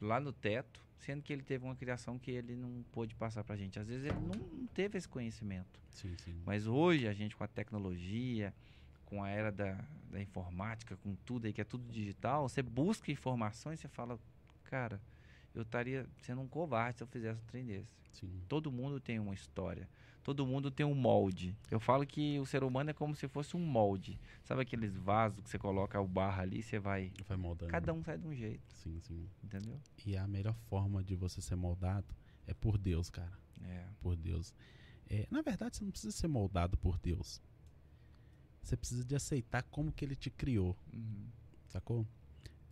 lá no teto, sendo que ele teve uma criação que ele não pôde passar pra gente? Às vezes ele não, não teve esse conhecimento. Sim, sim. Mas hoje a gente com a tecnologia, com a era da, da informática, com tudo aí que é tudo digital, você busca informações e você fala, cara, eu estaria sendo um covarde se eu fizesse um trem desse. Sim. Todo mundo tem uma história. Todo mundo tem um molde. Eu falo que o ser humano é como se fosse um molde. Sabe aqueles vasos que você coloca o barro ali, você vai. Vai moldando. Cada um sai de um jeito, Sim, sim. entendeu? E a melhor forma de você ser moldado é por Deus, cara. É. Por Deus. É, na verdade, você não precisa ser moldado por Deus. Você precisa de aceitar como que ele te criou, Uhum. sacou?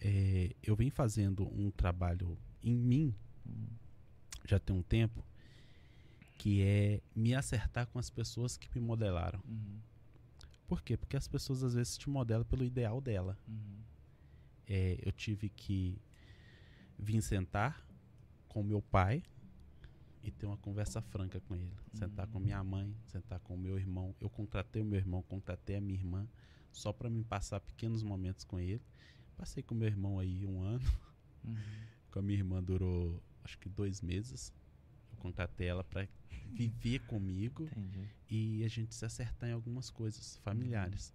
É, eu venho fazendo um trabalho em mim Uhum. já tem um tempo que é me acertar com as pessoas que me modelaram. Uhum. Por quê? Porque as pessoas às vezes te modelam pelo ideal dela. Uhum. É, eu tive que vir sentar com meu pai e ter uma conversa franca com ele. Sentar com minha mãe, sentar com meu irmão. Eu contratei o meu irmão, contratei a minha irmã, só para me passar pequenos momentos com ele. Passei com meu irmão aí um ano, Uhum. (laughs) com a minha irmã durou acho que dois meses. Eu contratei ela para viver comigo Entendi. e a gente se acertar em algumas coisas familiares.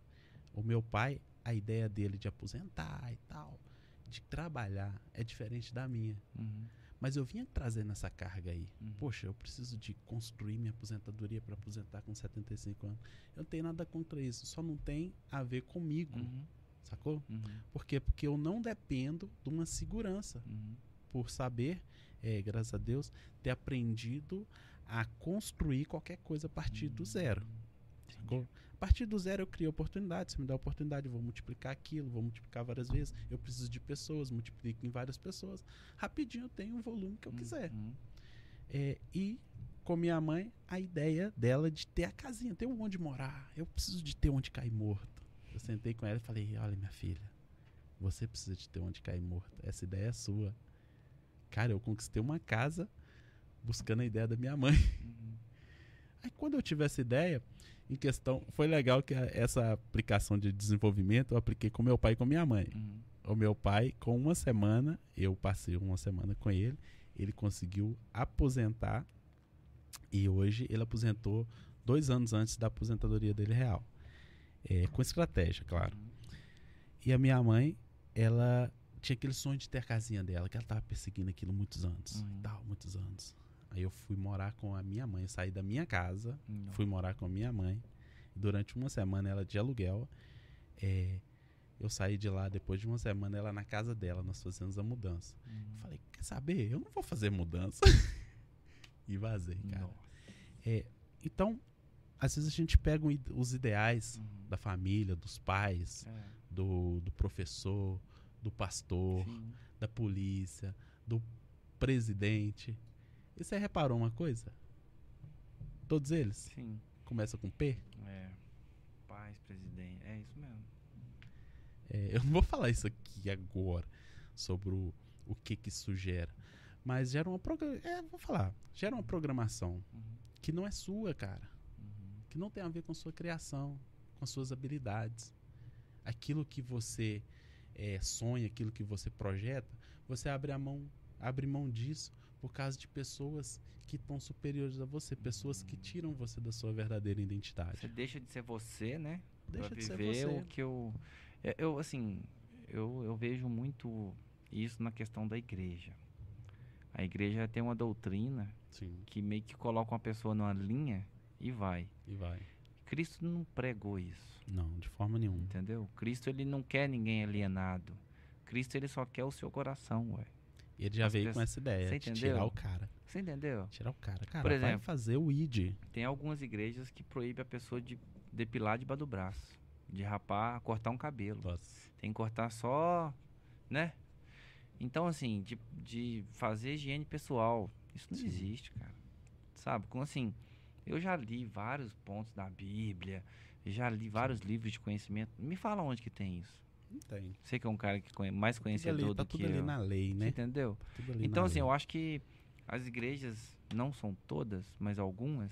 O meu pai, a ideia dele de aposentar e tal, de trabalhar, é diferente da minha. Uhum. Mas eu vinha trazendo essa carga aí. Uhum. Poxa, eu preciso de construir minha aposentadoria para aposentar com 75 anos. Eu não tenho nada contra isso, só não tem a ver comigo, Uhum. sacou? Uhum. Por quê? Porque eu não dependo de uma segurança Uhum. por saber, é, graças a Deus, ter aprendido a construir qualquer coisa a partir do zero. A partir do zero eu crio oportunidades. Você me dá oportunidade, eu vou multiplicar aquilo, vou multiplicar várias vezes. Eu preciso de pessoas, multiplico em várias pessoas. Rapidinho eu tenho o volume que eu quiser. Uhum. É, e com minha mãe, a ideia dela de ter a casinha, ter onde morar. Eu preciso de ter onde cair morto. Eu sentei com ela e falei: Olha, minha filha, você precisa de ter onde cair morto. Essa ideia é sua. Cara, eu conquistei uma casa buscando a ideia da minha mãe. Uhum. Aí quando eu tive essa ideia, em questão, foi legal que a- essa aplicação de desenvolvimento eu apliquei com meu pai e com minha mãe. Uhum. O meu pai, com uma semana, eu passei uma semana com ele, ele conseguiu aposentar e hoje ele aposentou dois anos antes da aposentadoria dele real. É, com estratégia, claro. E a minha mãe, ela tinha aquele sonho de ter a casinha dela, que ela estava perseguindo aquilo muitos anos. Uhum. Tal, muitos anos. Aí eu fui morar com a minha mãe, eu saí da minha casa, Não. fui morar com a minha mãe. Durante uma semana ela de aluguel. É, eu saí de lá depois de uma semana ela na casa dela, nós fazemos a mudança. Eu Uhum. falei, quer saber? Eu não vou fazer mudança. (laughs) e vazei, cara. Nossa. Então, às vezes a gente pega os ideais Uhum. da família, dos pais, É. do, do professor, do pastor, Sim. da polícia, do presidente. E você reparou uma coisa? Todos eles Sim. começam com P? É. Paz, presidente. É isso mesmo. É, eu não vou falar isso aqui agora sobre o, o que que isso gera. Mas gera uma é, vou falar, gera uma programação Uhum. que não é sua, cara, Uhum. que não tem a ver com sua criação, com suas habilidades. Aquilo que você é, sonha, aquilo que você projeta, você abre a mão, abre mão disso por causa de pessoas que estão superiores a você, pessoas que tiram você da sua verdadeira Você identidade. deixa de ser você, né? Deixa pra de ser você. o que eu, é, eu assim, eu, eu vejo muito isso na questão da igreja. A igreja tem uma doutrina Sim, que meio que coloca uma pessoa numa linha e vai. e vai. Cristo não pregou isso, Não, de forma nenhuma. entendeu? Cristo ele não quer ninguém alienado. Cristo ele só quer o seu coração, ué. E ele já As veio com essa ideia, Você de entendeu? tirar o cara. Você entendeu? Tirar o cara. Cara, Por vai exemplo, fazer o ID. Tem algumas igrejas que proíbem a pessoa de depilar debaixo do braço, de rapar, cortar um cabelo. Nossa. Tem que cortar só, né? Então, assim, de, de fazer higiene pessoal, isso não Sim. existe, cara. Sabe? Como assim, eu já li vários pontos da Bíblia, já li vários livros de conhecimento. Me fala onde que tem isso. Não tem. Você que é um cara que mais Tudo conhecedor ali, tá do tudo que ali eu. na lei, Você né? entendeu? Tudo ali Então, assim, lei. eu acho que as igrejas, não são todas, mas algumas,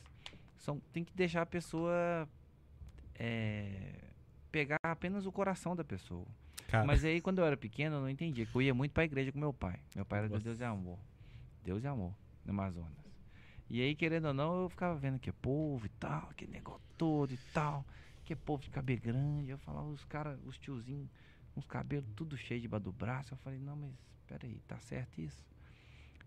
são, tem que deixar a pessoa é, pegar apenas o coração da pessoa. Cara, Mas aí, quando eu era pequeno, eu não entendia. que Eu ia muito pra igreja com meu pai. Meu pai era Nossa. Deus e Amor. Deus e Amor, no Amazonas. E aí, querendo ou não, eu ficava vendo que povo e tal, aquele negócio todo e tal. Que povo de cabelo grande. Eu falava, os caras, os tiozinhos, uns cabelos tudo cheio debaixo do braço. Eu falei, não, mas peraí, tá certo isso?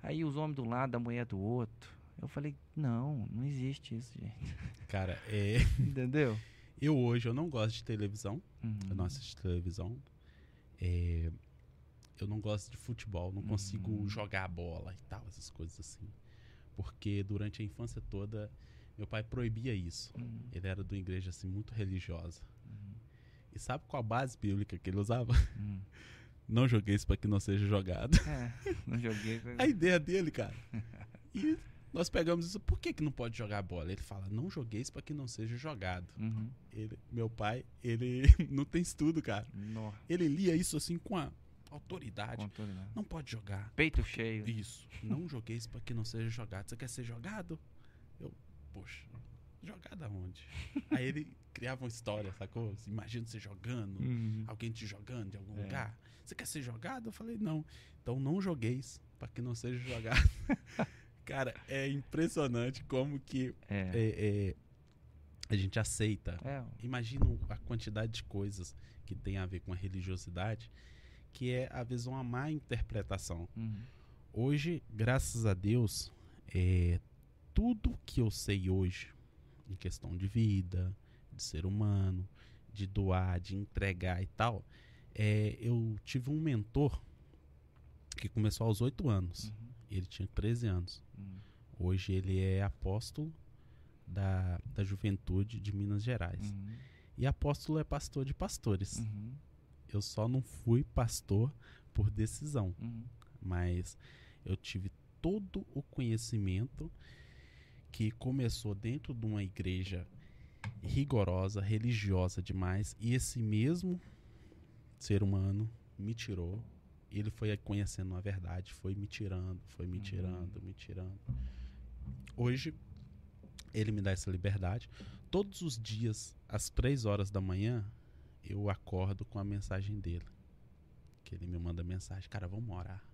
Aí os homens do lado, a mulher do outro. Eu falei, não, não existe isso, gente. (laughs) Cara, é. Entendeu? (laughs) Eu hoje eu não gosto de televisão. Uhum. Eu não assisto televisão. É, eu não gosto de futebol, não consigo Uhum. jogar bola e tal, essas coisas assim. Porque durante a infância toda, meu pai proibia isso. Uhum. Ele era de uma igreja assim muito religiosa. E sabe qual a base bíblica que ele usava? Uhum. (laughs) Não joguei isso para que não seja jogado. É, não joguei. com- (laughs) A ideia dele, cara. E nós pegamos isso, por que, que não pode jogar bola? Ele fala, não joguei isso para que não seja jogado. Uhum. Ele, meu pai, ele (laughs) não tem estudo, cara. Nó, Ele lia isso assim com a autoridade. controle, né? Não pode jogar. Peito cheio. Isso. Não joguei isso pra que não seja jogado. Você quer ser jogado? Eu, poxa, jogado aonde? Aí ele criava uma história, sacou? Imagina você jogando, Uhum. alguém te jogando de algum É. lugar. Você quer ser jogado? Eu falei, não. Então não jogueis pra que não seja jogado. (laughs) Cara, é impressionante como que É. é, é, a gente aceita É. Imagina a quantidade de coisas que tem a ver com a religiosidade, que é às vezes uma má interpretação. Uhum. Hoje, graças a Deus, é, tudo que eu sei hoje, em questão de vida, de ser humano, de doar, de entregar e tal, é, eu tive um mentor que começou aos 8 anos. Uhum. Ele tinha 13 anos. Uhum. Hoje ele é apóstolo da, da juventude de Minas Gerais. Uhum. E apóstolo é pastor de pastores. Uhum. Eu só não fui pastor por decisão, Uhum. mas eu tive todo o conhecimento que começou dentro de uma igreja rigorosa, religiosa demais, e esse mesmo ser humano me tirou. Ele foi conhecendo a verdade, foi me tirando, foi me Uhum. tirando, me tirando. Hoje, ele me dá essa liberdade. Todos os dias, às três horas da manhã, eu acordo com a mensagem dele. Que ele me manda mensagem, cara, vamos orar.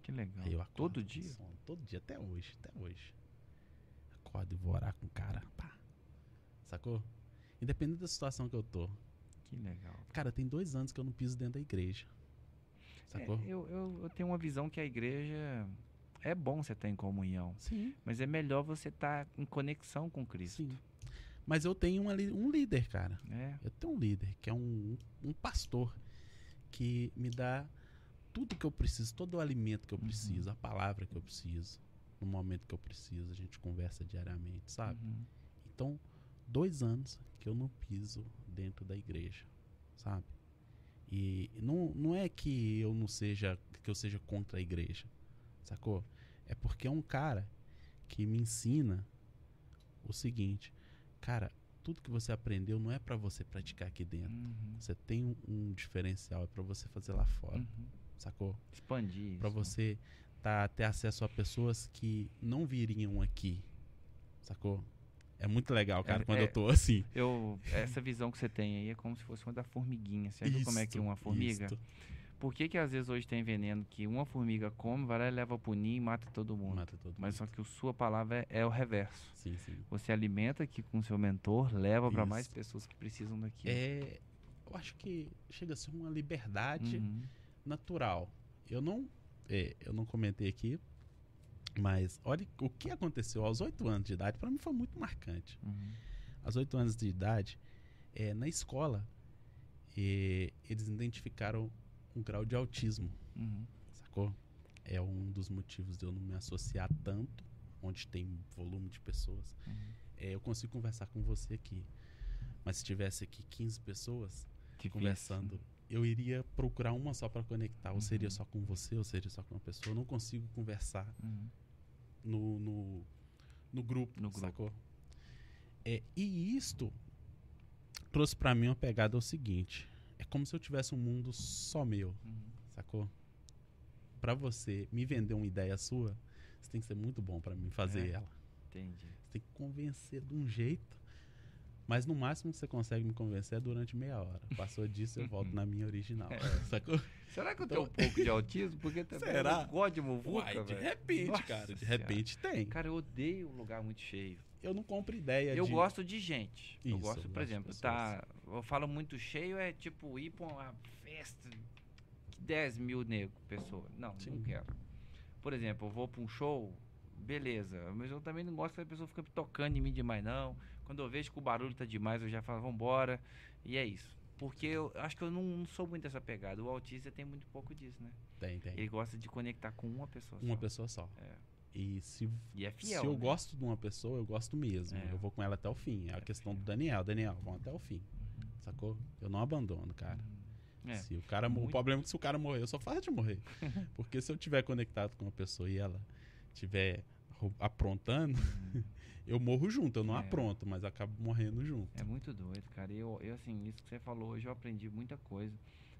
Que legal. Acordo Todo dia? sono, todo dia, até hoje, até hoje. Acordo e vou orar com o cara. Pá. Sacou? Independente da situação que eu tô. Que legal. Cara, tem dois anos que eu não piso dentro da igreja. Sacou? É, eu, eu, eu tenho uma visão que a igreja é bom você estar em comunhão, Sim, mas é melhor você estar em conexão com Cristo. sim. Mas eu tenho uma li- um líder, cara. É. Eu tenho um líder, que é um, um pastor, que me dá tudo que eu preciso, todo o alimento que eu Uhum. preciso, a palavra que eu preciso, no momento que eu preciso. A gente conversa diariamente, sabe? Uhum. Então, dois anos que eu não piso dentro da igreja, sabe? E não, não é que eu não seja, que eu seja contra a igreja, sacou? É porque é um cara que me ensina o seguinte, cara, tudo que você aprendeu não é pra você praticar aqui dentro. Uhum. Você tem um, um diferencial, é pra você fazer lá fora, Uhum. sacou? Expandir Pra isso. você tá, ter acesso a pessoas que não viriam aqui, sacou? É muito legal, cara, É- quando é- eu tô assim. Eu, essa visão que você tem aí é como se fosse uma da formiguinha. Você viu como é que Isto, uma formiga? isto. Por que, que às vezes hoje tem veneno que uma formiga come, vai lá e leva pro ninho e mata todo mundo? Mata todo Mas mundo. só que a sua palavra é, é o reverso. Sim, sim. Você alimenta aqui com o seu mentor, leva para mais pessoas que precisam daquilo. É, eu acho que chega a ser uma liberdade Uhum. natural. Eu não, é, eu não comentei aqui, mas olha o que aconteceu aos oito anos de idade. Pra mim foi muito marcante. Uhum. Aos oito anos de idade, é, na escola, é, eles identificaram um grau de autismo. Uhum. sacou? É um dos motivos de eu não me associar tanto, onde tem volume de pessoas. Uhum. É, eu consigo conversar com você aqui. Mas se tivesse aqui 15 pessoas conversando, eu iria procurar uma só para conectar. Ou seria Uhum. só com você, ou seria só com uma pessoa. Eu não consigo conversar Uhum. no, no, no grupo, No grupo. sacou? É, e isto trouxe para mim uma pegada é o seguinte. É como se eu tivesse um mundo só meu. Uhum. Sacou? Pra você me vender uma ideia sua, você tem que ser muito bom pra mim fazer É. ela. Entendi. Você tem que convencer de um jeito. Mas no máximo que você consegue me convencer é durante meia hora. Passou disso, eu volto na minha original. É. (laughs) Sacou? Será que eu Então- tenho um pouco de autismo? Porque também Será? eu gosto de muvuca, Uai, de repente, Nossa cara. De Senhora. repente tem. Cara, eu odeio lugar muito cheio. Eu não compro ideia eu de. gosto de gente. eu Isso, gosto, eu por exemplo, tá. Eu falo muito cheio, é tipo ir pra uma festa de 10 mil nego, pessoa. Não, não Sim. quero. por exemplo, eu vou pra um show, beleza. Mas eu também não gosto que a pessoa fica tocando em mim demais, não. Quando eu vejo que o barulho tá demais, eu já falo, vambora. E é isso. Porque eu acho que eu não, não sou muito dessa pegada. O autista tem muito pouco disso, né? Tem, tem. Ele gosta de conectar com uma pessoa Uma só. pessoa só. É. E se, E é fiel. se eu né? gosto de uma pessoa, eu gosto mesmo. É. Eu vou com ela até o fim. É a É questão do fiel. Daniel. Daniel, vamos até o fim. Sacou? Eu não abandono, cara. Uhum. Se o cara, mo- o Muito. problema é que se o cara morrer, eu só faço de morrer. (laughs) Porque se eu tiver conectado com uma pessoa e ela tiver aprontando, eu morro junto. Eu não É. apronto, mas acabo morrendo junto. É muito doido, cara. Eu, eu, assim, isso que você falou hoje, eu aprendi muita coisa.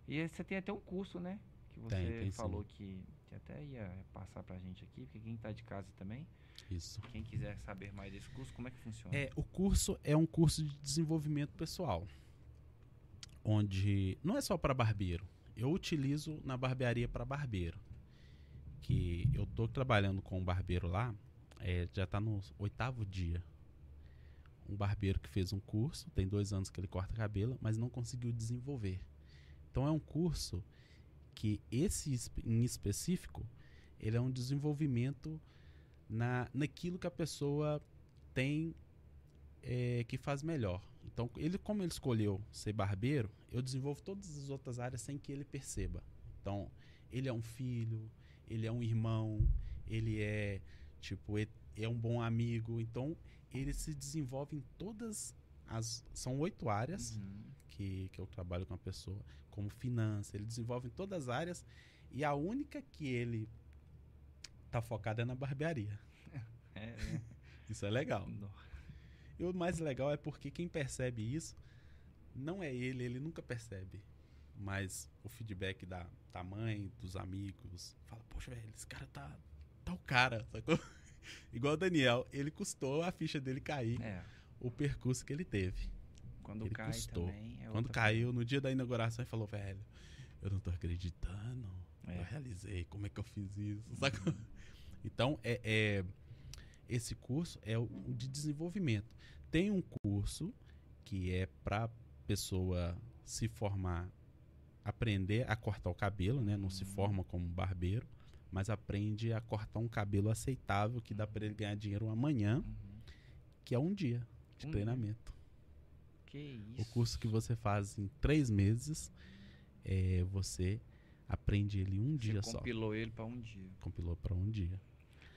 E você tem até um curso, né? Que você Tem, tem falou que, que até ia passar pra gente aqui, porque quem tá de casa também, Isso. quem quiser saber mais desse curso, como é que funciona? É, o curso é um curso de desenvolvimento pessoal, onde não é só para barbeiro. Eu utilizo na barbearia para barbeiro, que eu tô trabalhando com um barbeiro lá, é, já está no oitavo dia. Um barbeiro que fez um curso, tem dois anos que ele corta cabelo, mas não conseguiu desenvolver. Então é um curso que esse em específico, ele é um desenvolvimento na, naquilo que a pessoa tem é, que faz melhor. Então, ele como ele escolheu ser barbeiro, eu desenvolvo todas as outras áreas sem que ele perceba. Então, ele é um filho, ele é um irmão, ele é tipo é, é um bom amigo. Então, ele se desenvolve em todas as são oito áreas Uhum. que, que eu trabalho com a pessoa, como finança, ele desenvolve em todas as áreas e a única que ele tá focado é na barbearia. (laughs) É, né? (laughs) Isso é legal. No- E o mais legal é porque quem percebe isso não é ele, ele nunca percebe. Mas o feedback da, da mãe, dos amigos, fala, poxa, velho, esse cara tá. O cara, sacou? (laughs) Igual o Daniel, ele custou a ficha dele cair É, o percurso que ele teve. quando Ele cai custou. também. É Quando caiu, no dia da inauguração, ele falou, velho, eu não tô acreditando. É. Eu realizei, como é que eu fiz isso? Sacou? Então, é, é- esse curso é o o de desenvolvimento. Tem um curso que é para pessoa se formar, aprender a cortar o cabelo, né? Não se Uhum. forma como barbeiro, mas aprende a cortar um cabelo aceitável que dá para ele ganhar dinheiro amanhã, Uhum. que é um dia de Um dia. treinamento. Que O isso. curso que você faz em três meses, é, você aprende ele um dia Você só. compilou ele pra um dia. Compilou para um dia.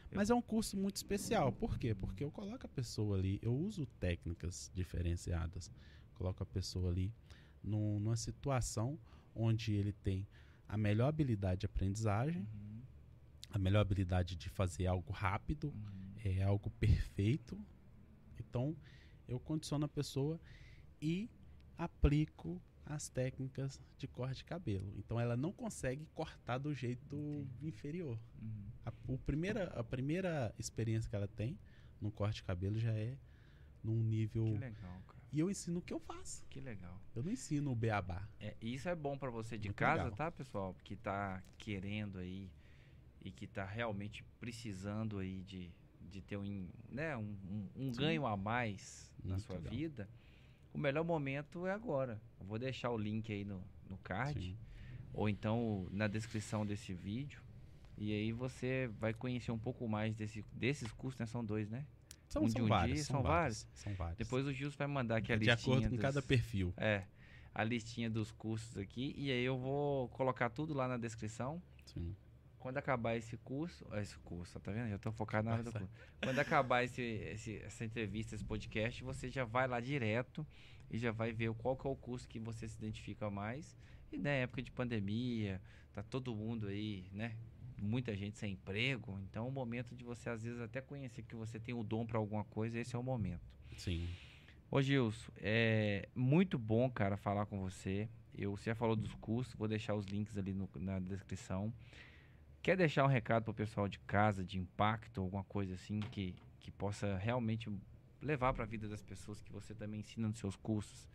Eu- Mas é um curso muito especial. Por quê? Porque eu coloco a pessoa ali, eu uso técnicas diferenciadas. Coloco a pessoa ali num- numa situação onde ele tem a melhor habilidade de aprendizagem, Uhum. A melhor habilidade de fazer algo rápido, Uhum. é algo perfeito. Então, eu condiciono a pessoa e aplico as técnicas de corte de cabelo. Então, ela não consegue cortar do jeito Entendi. inferior. Uhum. A, o primeira, a primeira experiência que ela tem no corte de cabelo já é num nível. Que legal, cara. E eu ensino o que eu faço. Que legal. Eu não ensino o beabá. É, e isso é bom pra você de Muito casa, legal. tá, pessoal? Que tá querendo aí e que tá realmente precisando aí de, de ter um, né, um, um- um ganho a mais na Muito sua legal. vida. O melhor momento é agora. Eu vou deixar o link aí no, no card Sim. ou então na descrição desse vídeo. E aí você vai conhecer um pouco mais desse, desses cursos, né? São dois, né? São, Um de são um vários. dia, são, são vários. São vários. Depois o Gilson vai mandar aqui a de listinha acordo com dos- cada perfil. É, a listinha dos cursos aqui. E aí eu vou colocar tudo lá na descrição. Sim. Quando acabar esse curso, ah, esse curso, tá vendo? Já tô focado na hora do curso. Quando acabar esse, esse- essa entrevista, esse podcast, você já vai lá direto e já vai ver qual que é o curso que você se identifica mais. E na época de pandemia, tá todo mundo aí, né? Muita gente sem emprego. Então, é o momento de você, às vezes, até conhecer que você tem o dom para alguma coisa, esse é o momento. Sim. Ô Gilson, é muito bom, cara, falar com você. Eu, você já falou dos cursos, vou deixar os links ali no- na descrição. Quer deixar um recado pro pessoal de casa, de impacto, alguma coisa assim, que, que possa realmente levar para a vida das pessoas que você também ensina nos seus cursos,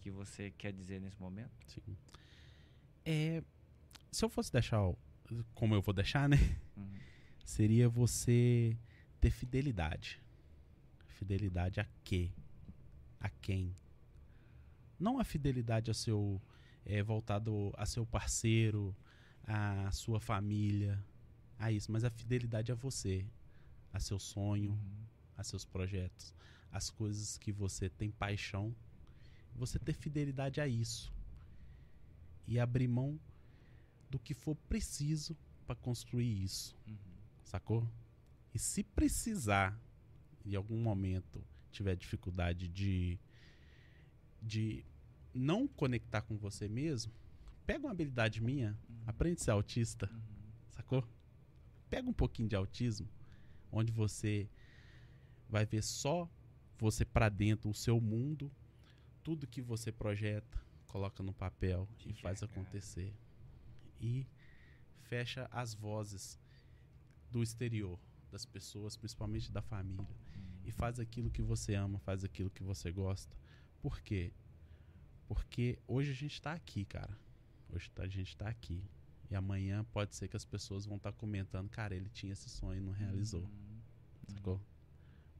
que você quer dizer nesse momento? Sim. É, se eu fosse deixar, o- como eu vou deixar, né? Uhum. Seria você ter fidelidade. Fidelidade a quê? A quem? Não a fidelidade a seu é, voltado a seu parceiro, a sua família, a isso, mas a fidelidade a você, a seu sonho, Uhum. a seus projetos, as coisas que você tem paixão, você ter fidelidade a isso e abrir mão do que for preciso para construir isso, Uhum. sacou? E se precisar, em algum momento, tiver dificuldade de de não conectar com você mesmo, pega uma habilidade minha. Aprende a ser autista, Uhum. sacou? Pega um pouquinho de autismo, onde você vai ver só você pra dentro, o seu mundo, tudo que você projeta, coloca no papel e faz acontecer. E fecha as vozes do exterior, das pessoas, principalmente da família. E faz aquilo que você ama, faz aquilo que você gosta. Por quê? Porque hoje a gente tá aqui, cara. Hoje tá- a gente tá aqui. E amanhã pode ser que as pessoas vão estar comentando, cara, ele tinha esse sonho e não realizou. Uhum. Sacou?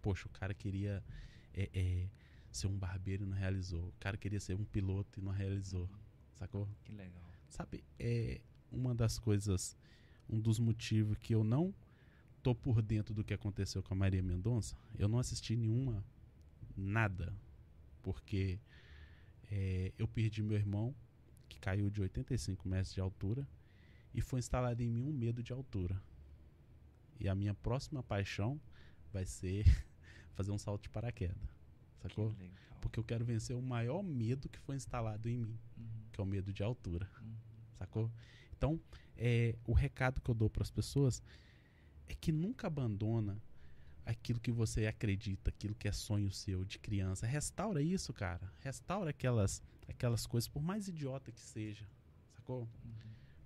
Poxa, o cara queria é, é, ser um barbeiro e não realizou. O cara queria ser um piloto e não realizou. Sacou? Que legal. Sabe, é uma das coisas, um dos motivos que eu não tô por dentro do que aconteceu com a Maria Mendonça. Eu não assisti nenhuma, nada, porque é, eu perdi meu irmão, que caiu de 85 metros de altura, e foi instalado em mim um medo de altura. E a minha próxima paixão vai ser (laughs) fazer um salto de paraquedas. Sacou? Porque eu quero vencer o maior medo que foi instalado em mim, Uhum. que é o medo de altura Uhum. sacou? Então, é, o recado que eu dou para as pessoas é que nunca abandona aquilo que você acredita, aquilo que é sonho seu de criança. Restaura isso, cara. Restaura aquelas, aquelas coisas, por mais idiota que seja, sacou? Uhum.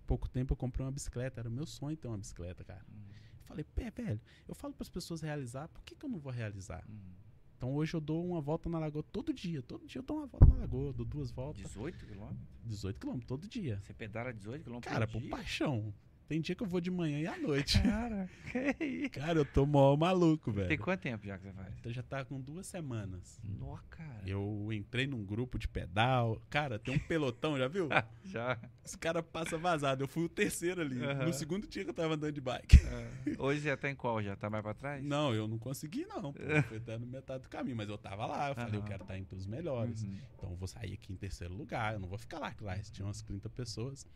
Pouco tempo eu comprei uma bicicleta, era o meu sonho ter uma bicicleta, cara. Uhum. Eu falei, pé, velho, eu falo para as pessoas realizar, por que, que eu não vou realizar? Uhum. Então hoje eu dou uma volta na lagoa todo dia, todo dia eu dou uma volta na lagoa, dou duas voltas, 18 quilômetros? 18 quilômetros todo dia. Você pedala 18 quilômetros Cara, por por dia? paixão. Tem dia que eu vou de manhã e à noite. (laughs) Cara, que isso? Cara, eu tô mó maluco, velho. Tem quanto tempo já que você faz? Então já tá com duas semanas. Nó, cara. Eu entrei num grupo de pedal. Cara, tem um pelotão, já viu? (laughs) Já. Os caras passam vazado. Eu fui o terceiro ali. Aham. No segundo dia que eu tava andando de bike. É. Hoje já tá em qual? Já tá mais pra trás? Não, eu não consegui, não. Pô. Eu fui até no metade do caminho, mas eu tava lá. Eu falei, eu Aham. quero estar entre os melhores. Uhum. Então eu vou sair aqui em terceiro lugar. Eu não vou ficar lá, que lá tinha umas 30 pessoas.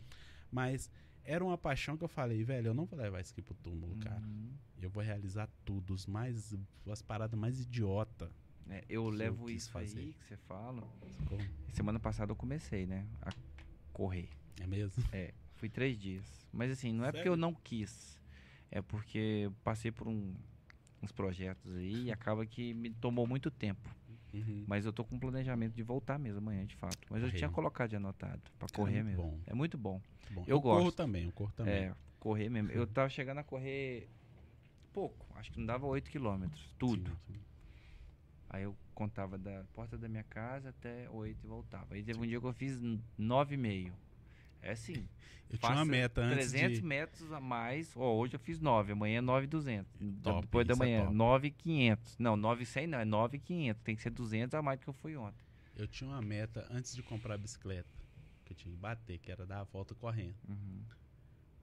Mas era uma paixão que eu falei, velho, eu não vou levar isso aqui pro túmulo, cara. Uhum. Eu vou realizar tudo, os mais, as paradas mais idiota. É, eu eu levo quis isso fazer. aí que você fala. Semana passada eu comecei, né? A correr. É mesmo? É, fui três dias. Mas assim, não é porque Sério? eu não quis. É porque eu passei por um- uns projetos aí e acaba que me tomou muito tempo. Uhum. Mas eu tô com um planejamento de voltar mesmo amanhã, de fato. Mas eu tinha colocado de anotado pra Cara, correr muito mesmo. bom. É muito bom. Bom, Eu corro gosto. também, eu corro também. É, correr mesmo. Eu (laughs) tava chegando a correr pouco. Acho que não dava 8 quilômetros. Tudo. Sim, sim. Aí eu contava da porta da minha casa até 8 e voltava. Aí teve um dia que eu fiz 9,5. É assim. Eu tinha uma meta antes 300 de... metros a mais. Ó, hoje eu fiz 9, amanhã é 9,200. Top, Depois da é manhã, top. 9,500. Não, 9,100 não, é 9,500. Tem que ser 200 a mais do que eu fui ontem. Eu tinha uma meta antes de comprar a bicicleta. Que eu tinha que bater, que era dar a volta correndo. Uhum,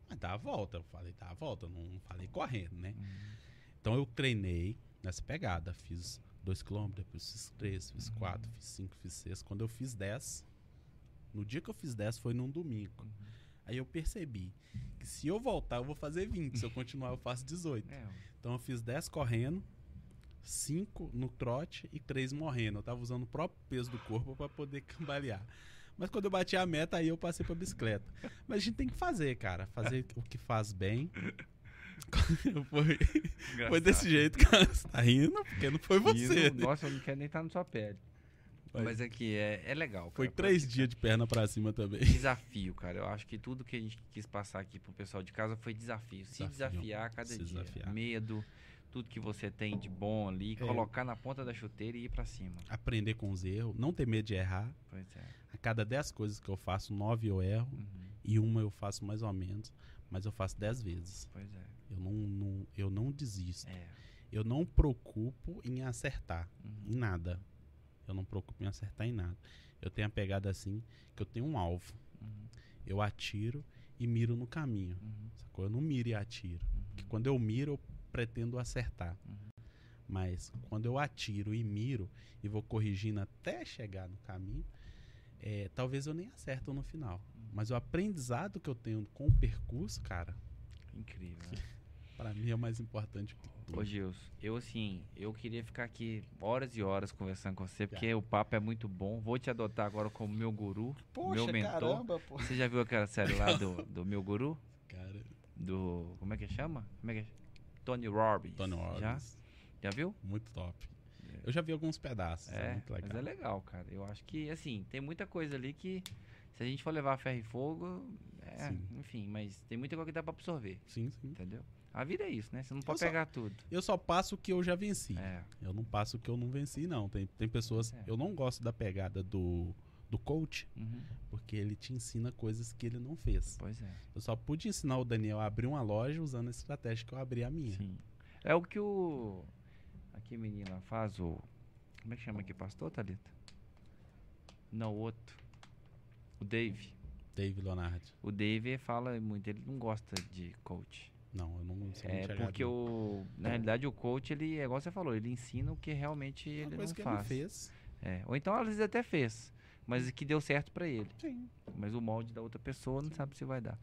Mas dar a volta, eu falei dar a volta, eu não falei correndo, né? uhum. Então eu treinei nessa pegada. Fiz 2 km, depois fiz 3, fiz Uhum. 4, fiz 5, fiz 6. Quando eu fiz 10, no dia que eu fiz 10 foi num domingo. Uhum. Aí eu percebi que se eu voltar, eu vou fazer 20. Se eu continuar, eu faço 18. É, Então eu fiz 10 correndo, 5 no trote e 3 morrendo. Eu tava usando o próprio peso do corpo para poder (laughs) cambalear. Mas quando eu bati a meta, aí eu passei pra bicicleta. Mas a gente tem que fazer, cara. Fazer o que faz bem. (laughs) foi, foi desse jeito, cara. Você tá rindo? Porque não foi você. Rindo, né? Nossa, eu não quero nem estar na sua pele. Mas Mas aqui é, é legal. Foi cara, três porque- dias de perna pra cima também. Desafio, cara. Eu acho que tudo que a gente quis passar aqui pro pessoal de casa foi desafio. Se Desafio. desafiar a cada Se dia. desafiar. Medo, tudo que você tem de bom ali, É. colocar na ponta da chuteira e ir pra cima. Aprender com os erros, não ter medo de errar. Pois é. A cada 10 coisas que eu faço, 9 eu erro. Uhum, E uma eu faço mais ou menos. Mas eu faço 10 vezes. Pois é. Eu não, não- eu não desisto. É. Eu não preocupo em acertar em Uhum. nada. Eu não preocupo em acertar em nada. Eu tenho a pegada assim que eu tenho um alvo. Uhum. Eu atiro e miro no caminho. Uhum. Sacou? Eu não miro e atiro. Porque quando eu miro, eu pretendo acertar. Uhum. Mas quando eu atiro e miro e vou corrigindo até chegar no caminho, é, talvez eu nem acerto no final. Mas o aprendizado que eu tenho com o percurso, cara, Incrível. Né? (laughs) pra mim é o mais importante que tudo. Ô Gilson, eu assim, eu queria ficar aqui horas e horas conversando com você, porque o papo é muito bom. Vou te adotar agora como meu guru, meu mentor. caramba, pô. Você já viu aquela série lá do, (laughs) do meu guru? Cara, Do. Como é que chama? Como é que é? Tony Robbins. Tony Já? Robbins, Já viu? muito top. Eu já vi alguns pedaços, é, É, muito legal. mas é legal, cara. Eu acho que, assim, tem muita coisa ali que, se a gente for levar ferro e fogo, é, enfim, mas tem muita coisa que dá pra absorver, Sim, sim. entendeu? A vida é isso, né? Você não pode só- pegar tudo. Eu só passo o que eu já venci. É, Eu não passo o que eu não venci, não. Tem, tem pessoas. É. Eu não gosto da pegada do, do coach, uhum, porque ele te ensina coisas que ele não fez. pois é. Eu só pude ensinar o Daniel a abrir uma loja usando a estratégia que eu abri a minha. Sim. É o que o. Aqui, menina, faz o. Como é que chama aqui, pastor, Thalita? Não, o outro. O Dave. Dave Leonardo. O Dave fala muito, ele não gosta de coach. Não, eu não sou É porque o. Na realidade, o coach, ele, é igual você falou, ele ensina o que realmente Uma ele coisa não que faz. ele fez. É. Ou então, às vezes, até fez. Mas que deu certo pra ele. Sim. Mas o molde da outra pessoa não sabe se vai dar.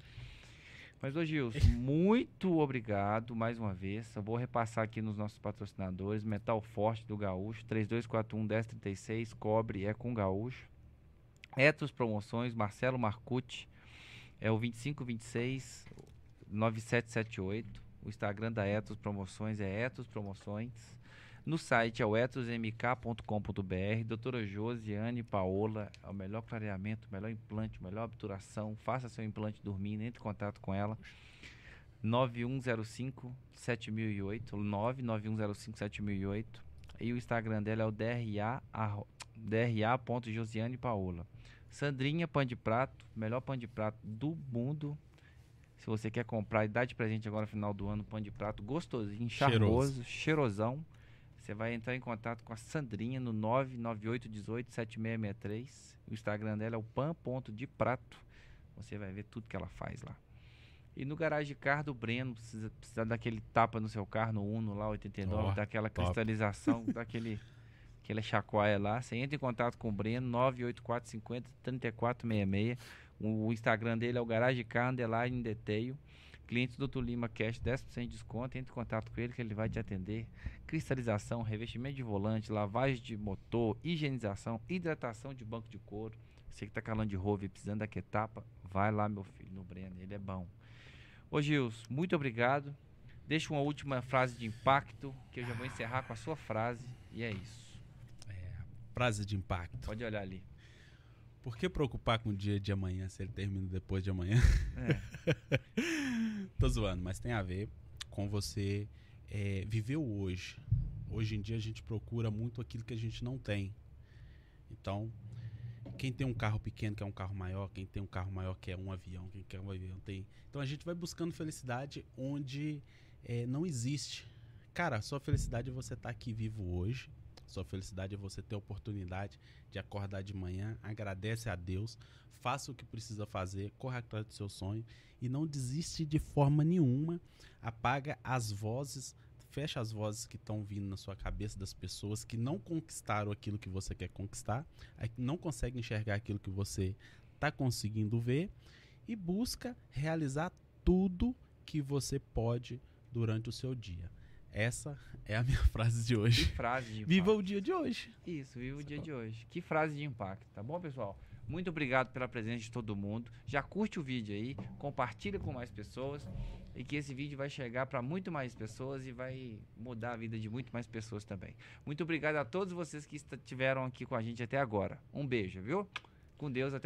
Mas, ô Gilson, (laughs) muito obrigado mais uma vez. Eu vou repassar aqui nos nossos patrocinadores. Metal Forte do Gaúcho, 3241-1036, Cobre é com Gaúcho. Etos Promoções, Marcelo Marcucci, é o 2526 9778. O Instagram da Etos Promoções é Etos Promoções. No site é o etosmk.com.br. Doutora Josiane Paola, é o melhor clareamento, o melhor implante, melhor obturação. Faça seu implante dormindo, entre em contato com ela. 9105 7008, 99105 7008. E o Instagram dela é o DRA, arro- DRA.josiane Paola. Sandrinha Pão de Prato, melhor pão de prato do mundo. Se você quer comprar e dar de presente agora no final do ano, pão de prato gostosinho, charmoso, cheirosão. Você vai entrar em contato com a Sandrinha no 998187663. O Instagram dela é o pan.de-prato. Você vai ver tudo que ela faz lá. E no garagem de carro do Breno, precisa, precisa daquele tapa no seu carro, no Uno lá, 89, Ó, daquela top. cristalização, (laughs) daquele aquele chacoalha lá. Você entra em contato com o Breno, 98450 3466. O, Instagram dele é o garagem de carro, underline detail. Clientes do Tulima Cash, 10% de desconto. Entre em contato com ele que ele vai te atender. Cristalização, revestimento de volante, lavagem de motor, higienização, hidratação de banco de couro. Você que tá calando de rova e precisando daquele tapa, vai lá, meu filho, no Breno, ele é bom. Ô Gils, muito obrigado. Deixa uma última frase de impacto, que eu já vou encerrar com a sua frase, e é isso. Frase de impacto. Pode olhar ali. Por que preocupar com o dia de amanhã se ele termina depois de amanhã? É, (laughs) Tô zoando, mas tem a ver com você é, viver o hoje. Hoje em dia a gente procura muito aquilo que a gente não tem. Então, quem tem um carro pequeno quer um carro maior, quem tem um carro maior quer um avião, quem quer um avião tem. Então a gente vai buscando felicidade onde é, não existe. Cara, sua felicidade é você estar aqui vivo hoje. Sua felicidade é você ter a oportunidade de acordar de manhã, agradece a Deus, faça o que precisa fazer, corra atrás do seu sonho e não desiste de forma nenhuma. Apaga as vozes, fecha as vozes que estão vindo na sua cabeça das pessoas que não conquistaram aquilo que você quer conquistar, não conseguem enxergar aquilo que você está conseguindo ver e busca realizar tudo que você pode durante o seu dia. Essa é a minha (laughs) frase de que hoje. frase de impacto. Viva o dia de hoje. Isso, viva o dia de hoje. Que frase de impacto, tá bom, pessoal? Muito obrigado pela presença de todo mundo. Já curte o vídeo aí, compartilha com mais pessoas e que esse vídeo vai chegar para muito mais pessoas e vai mudar a vida de muito mais pessoas também. Muito obrigado a todos vocês que estiveram aqui com a gente até agora. Um beijo, viu? Com Deus, até o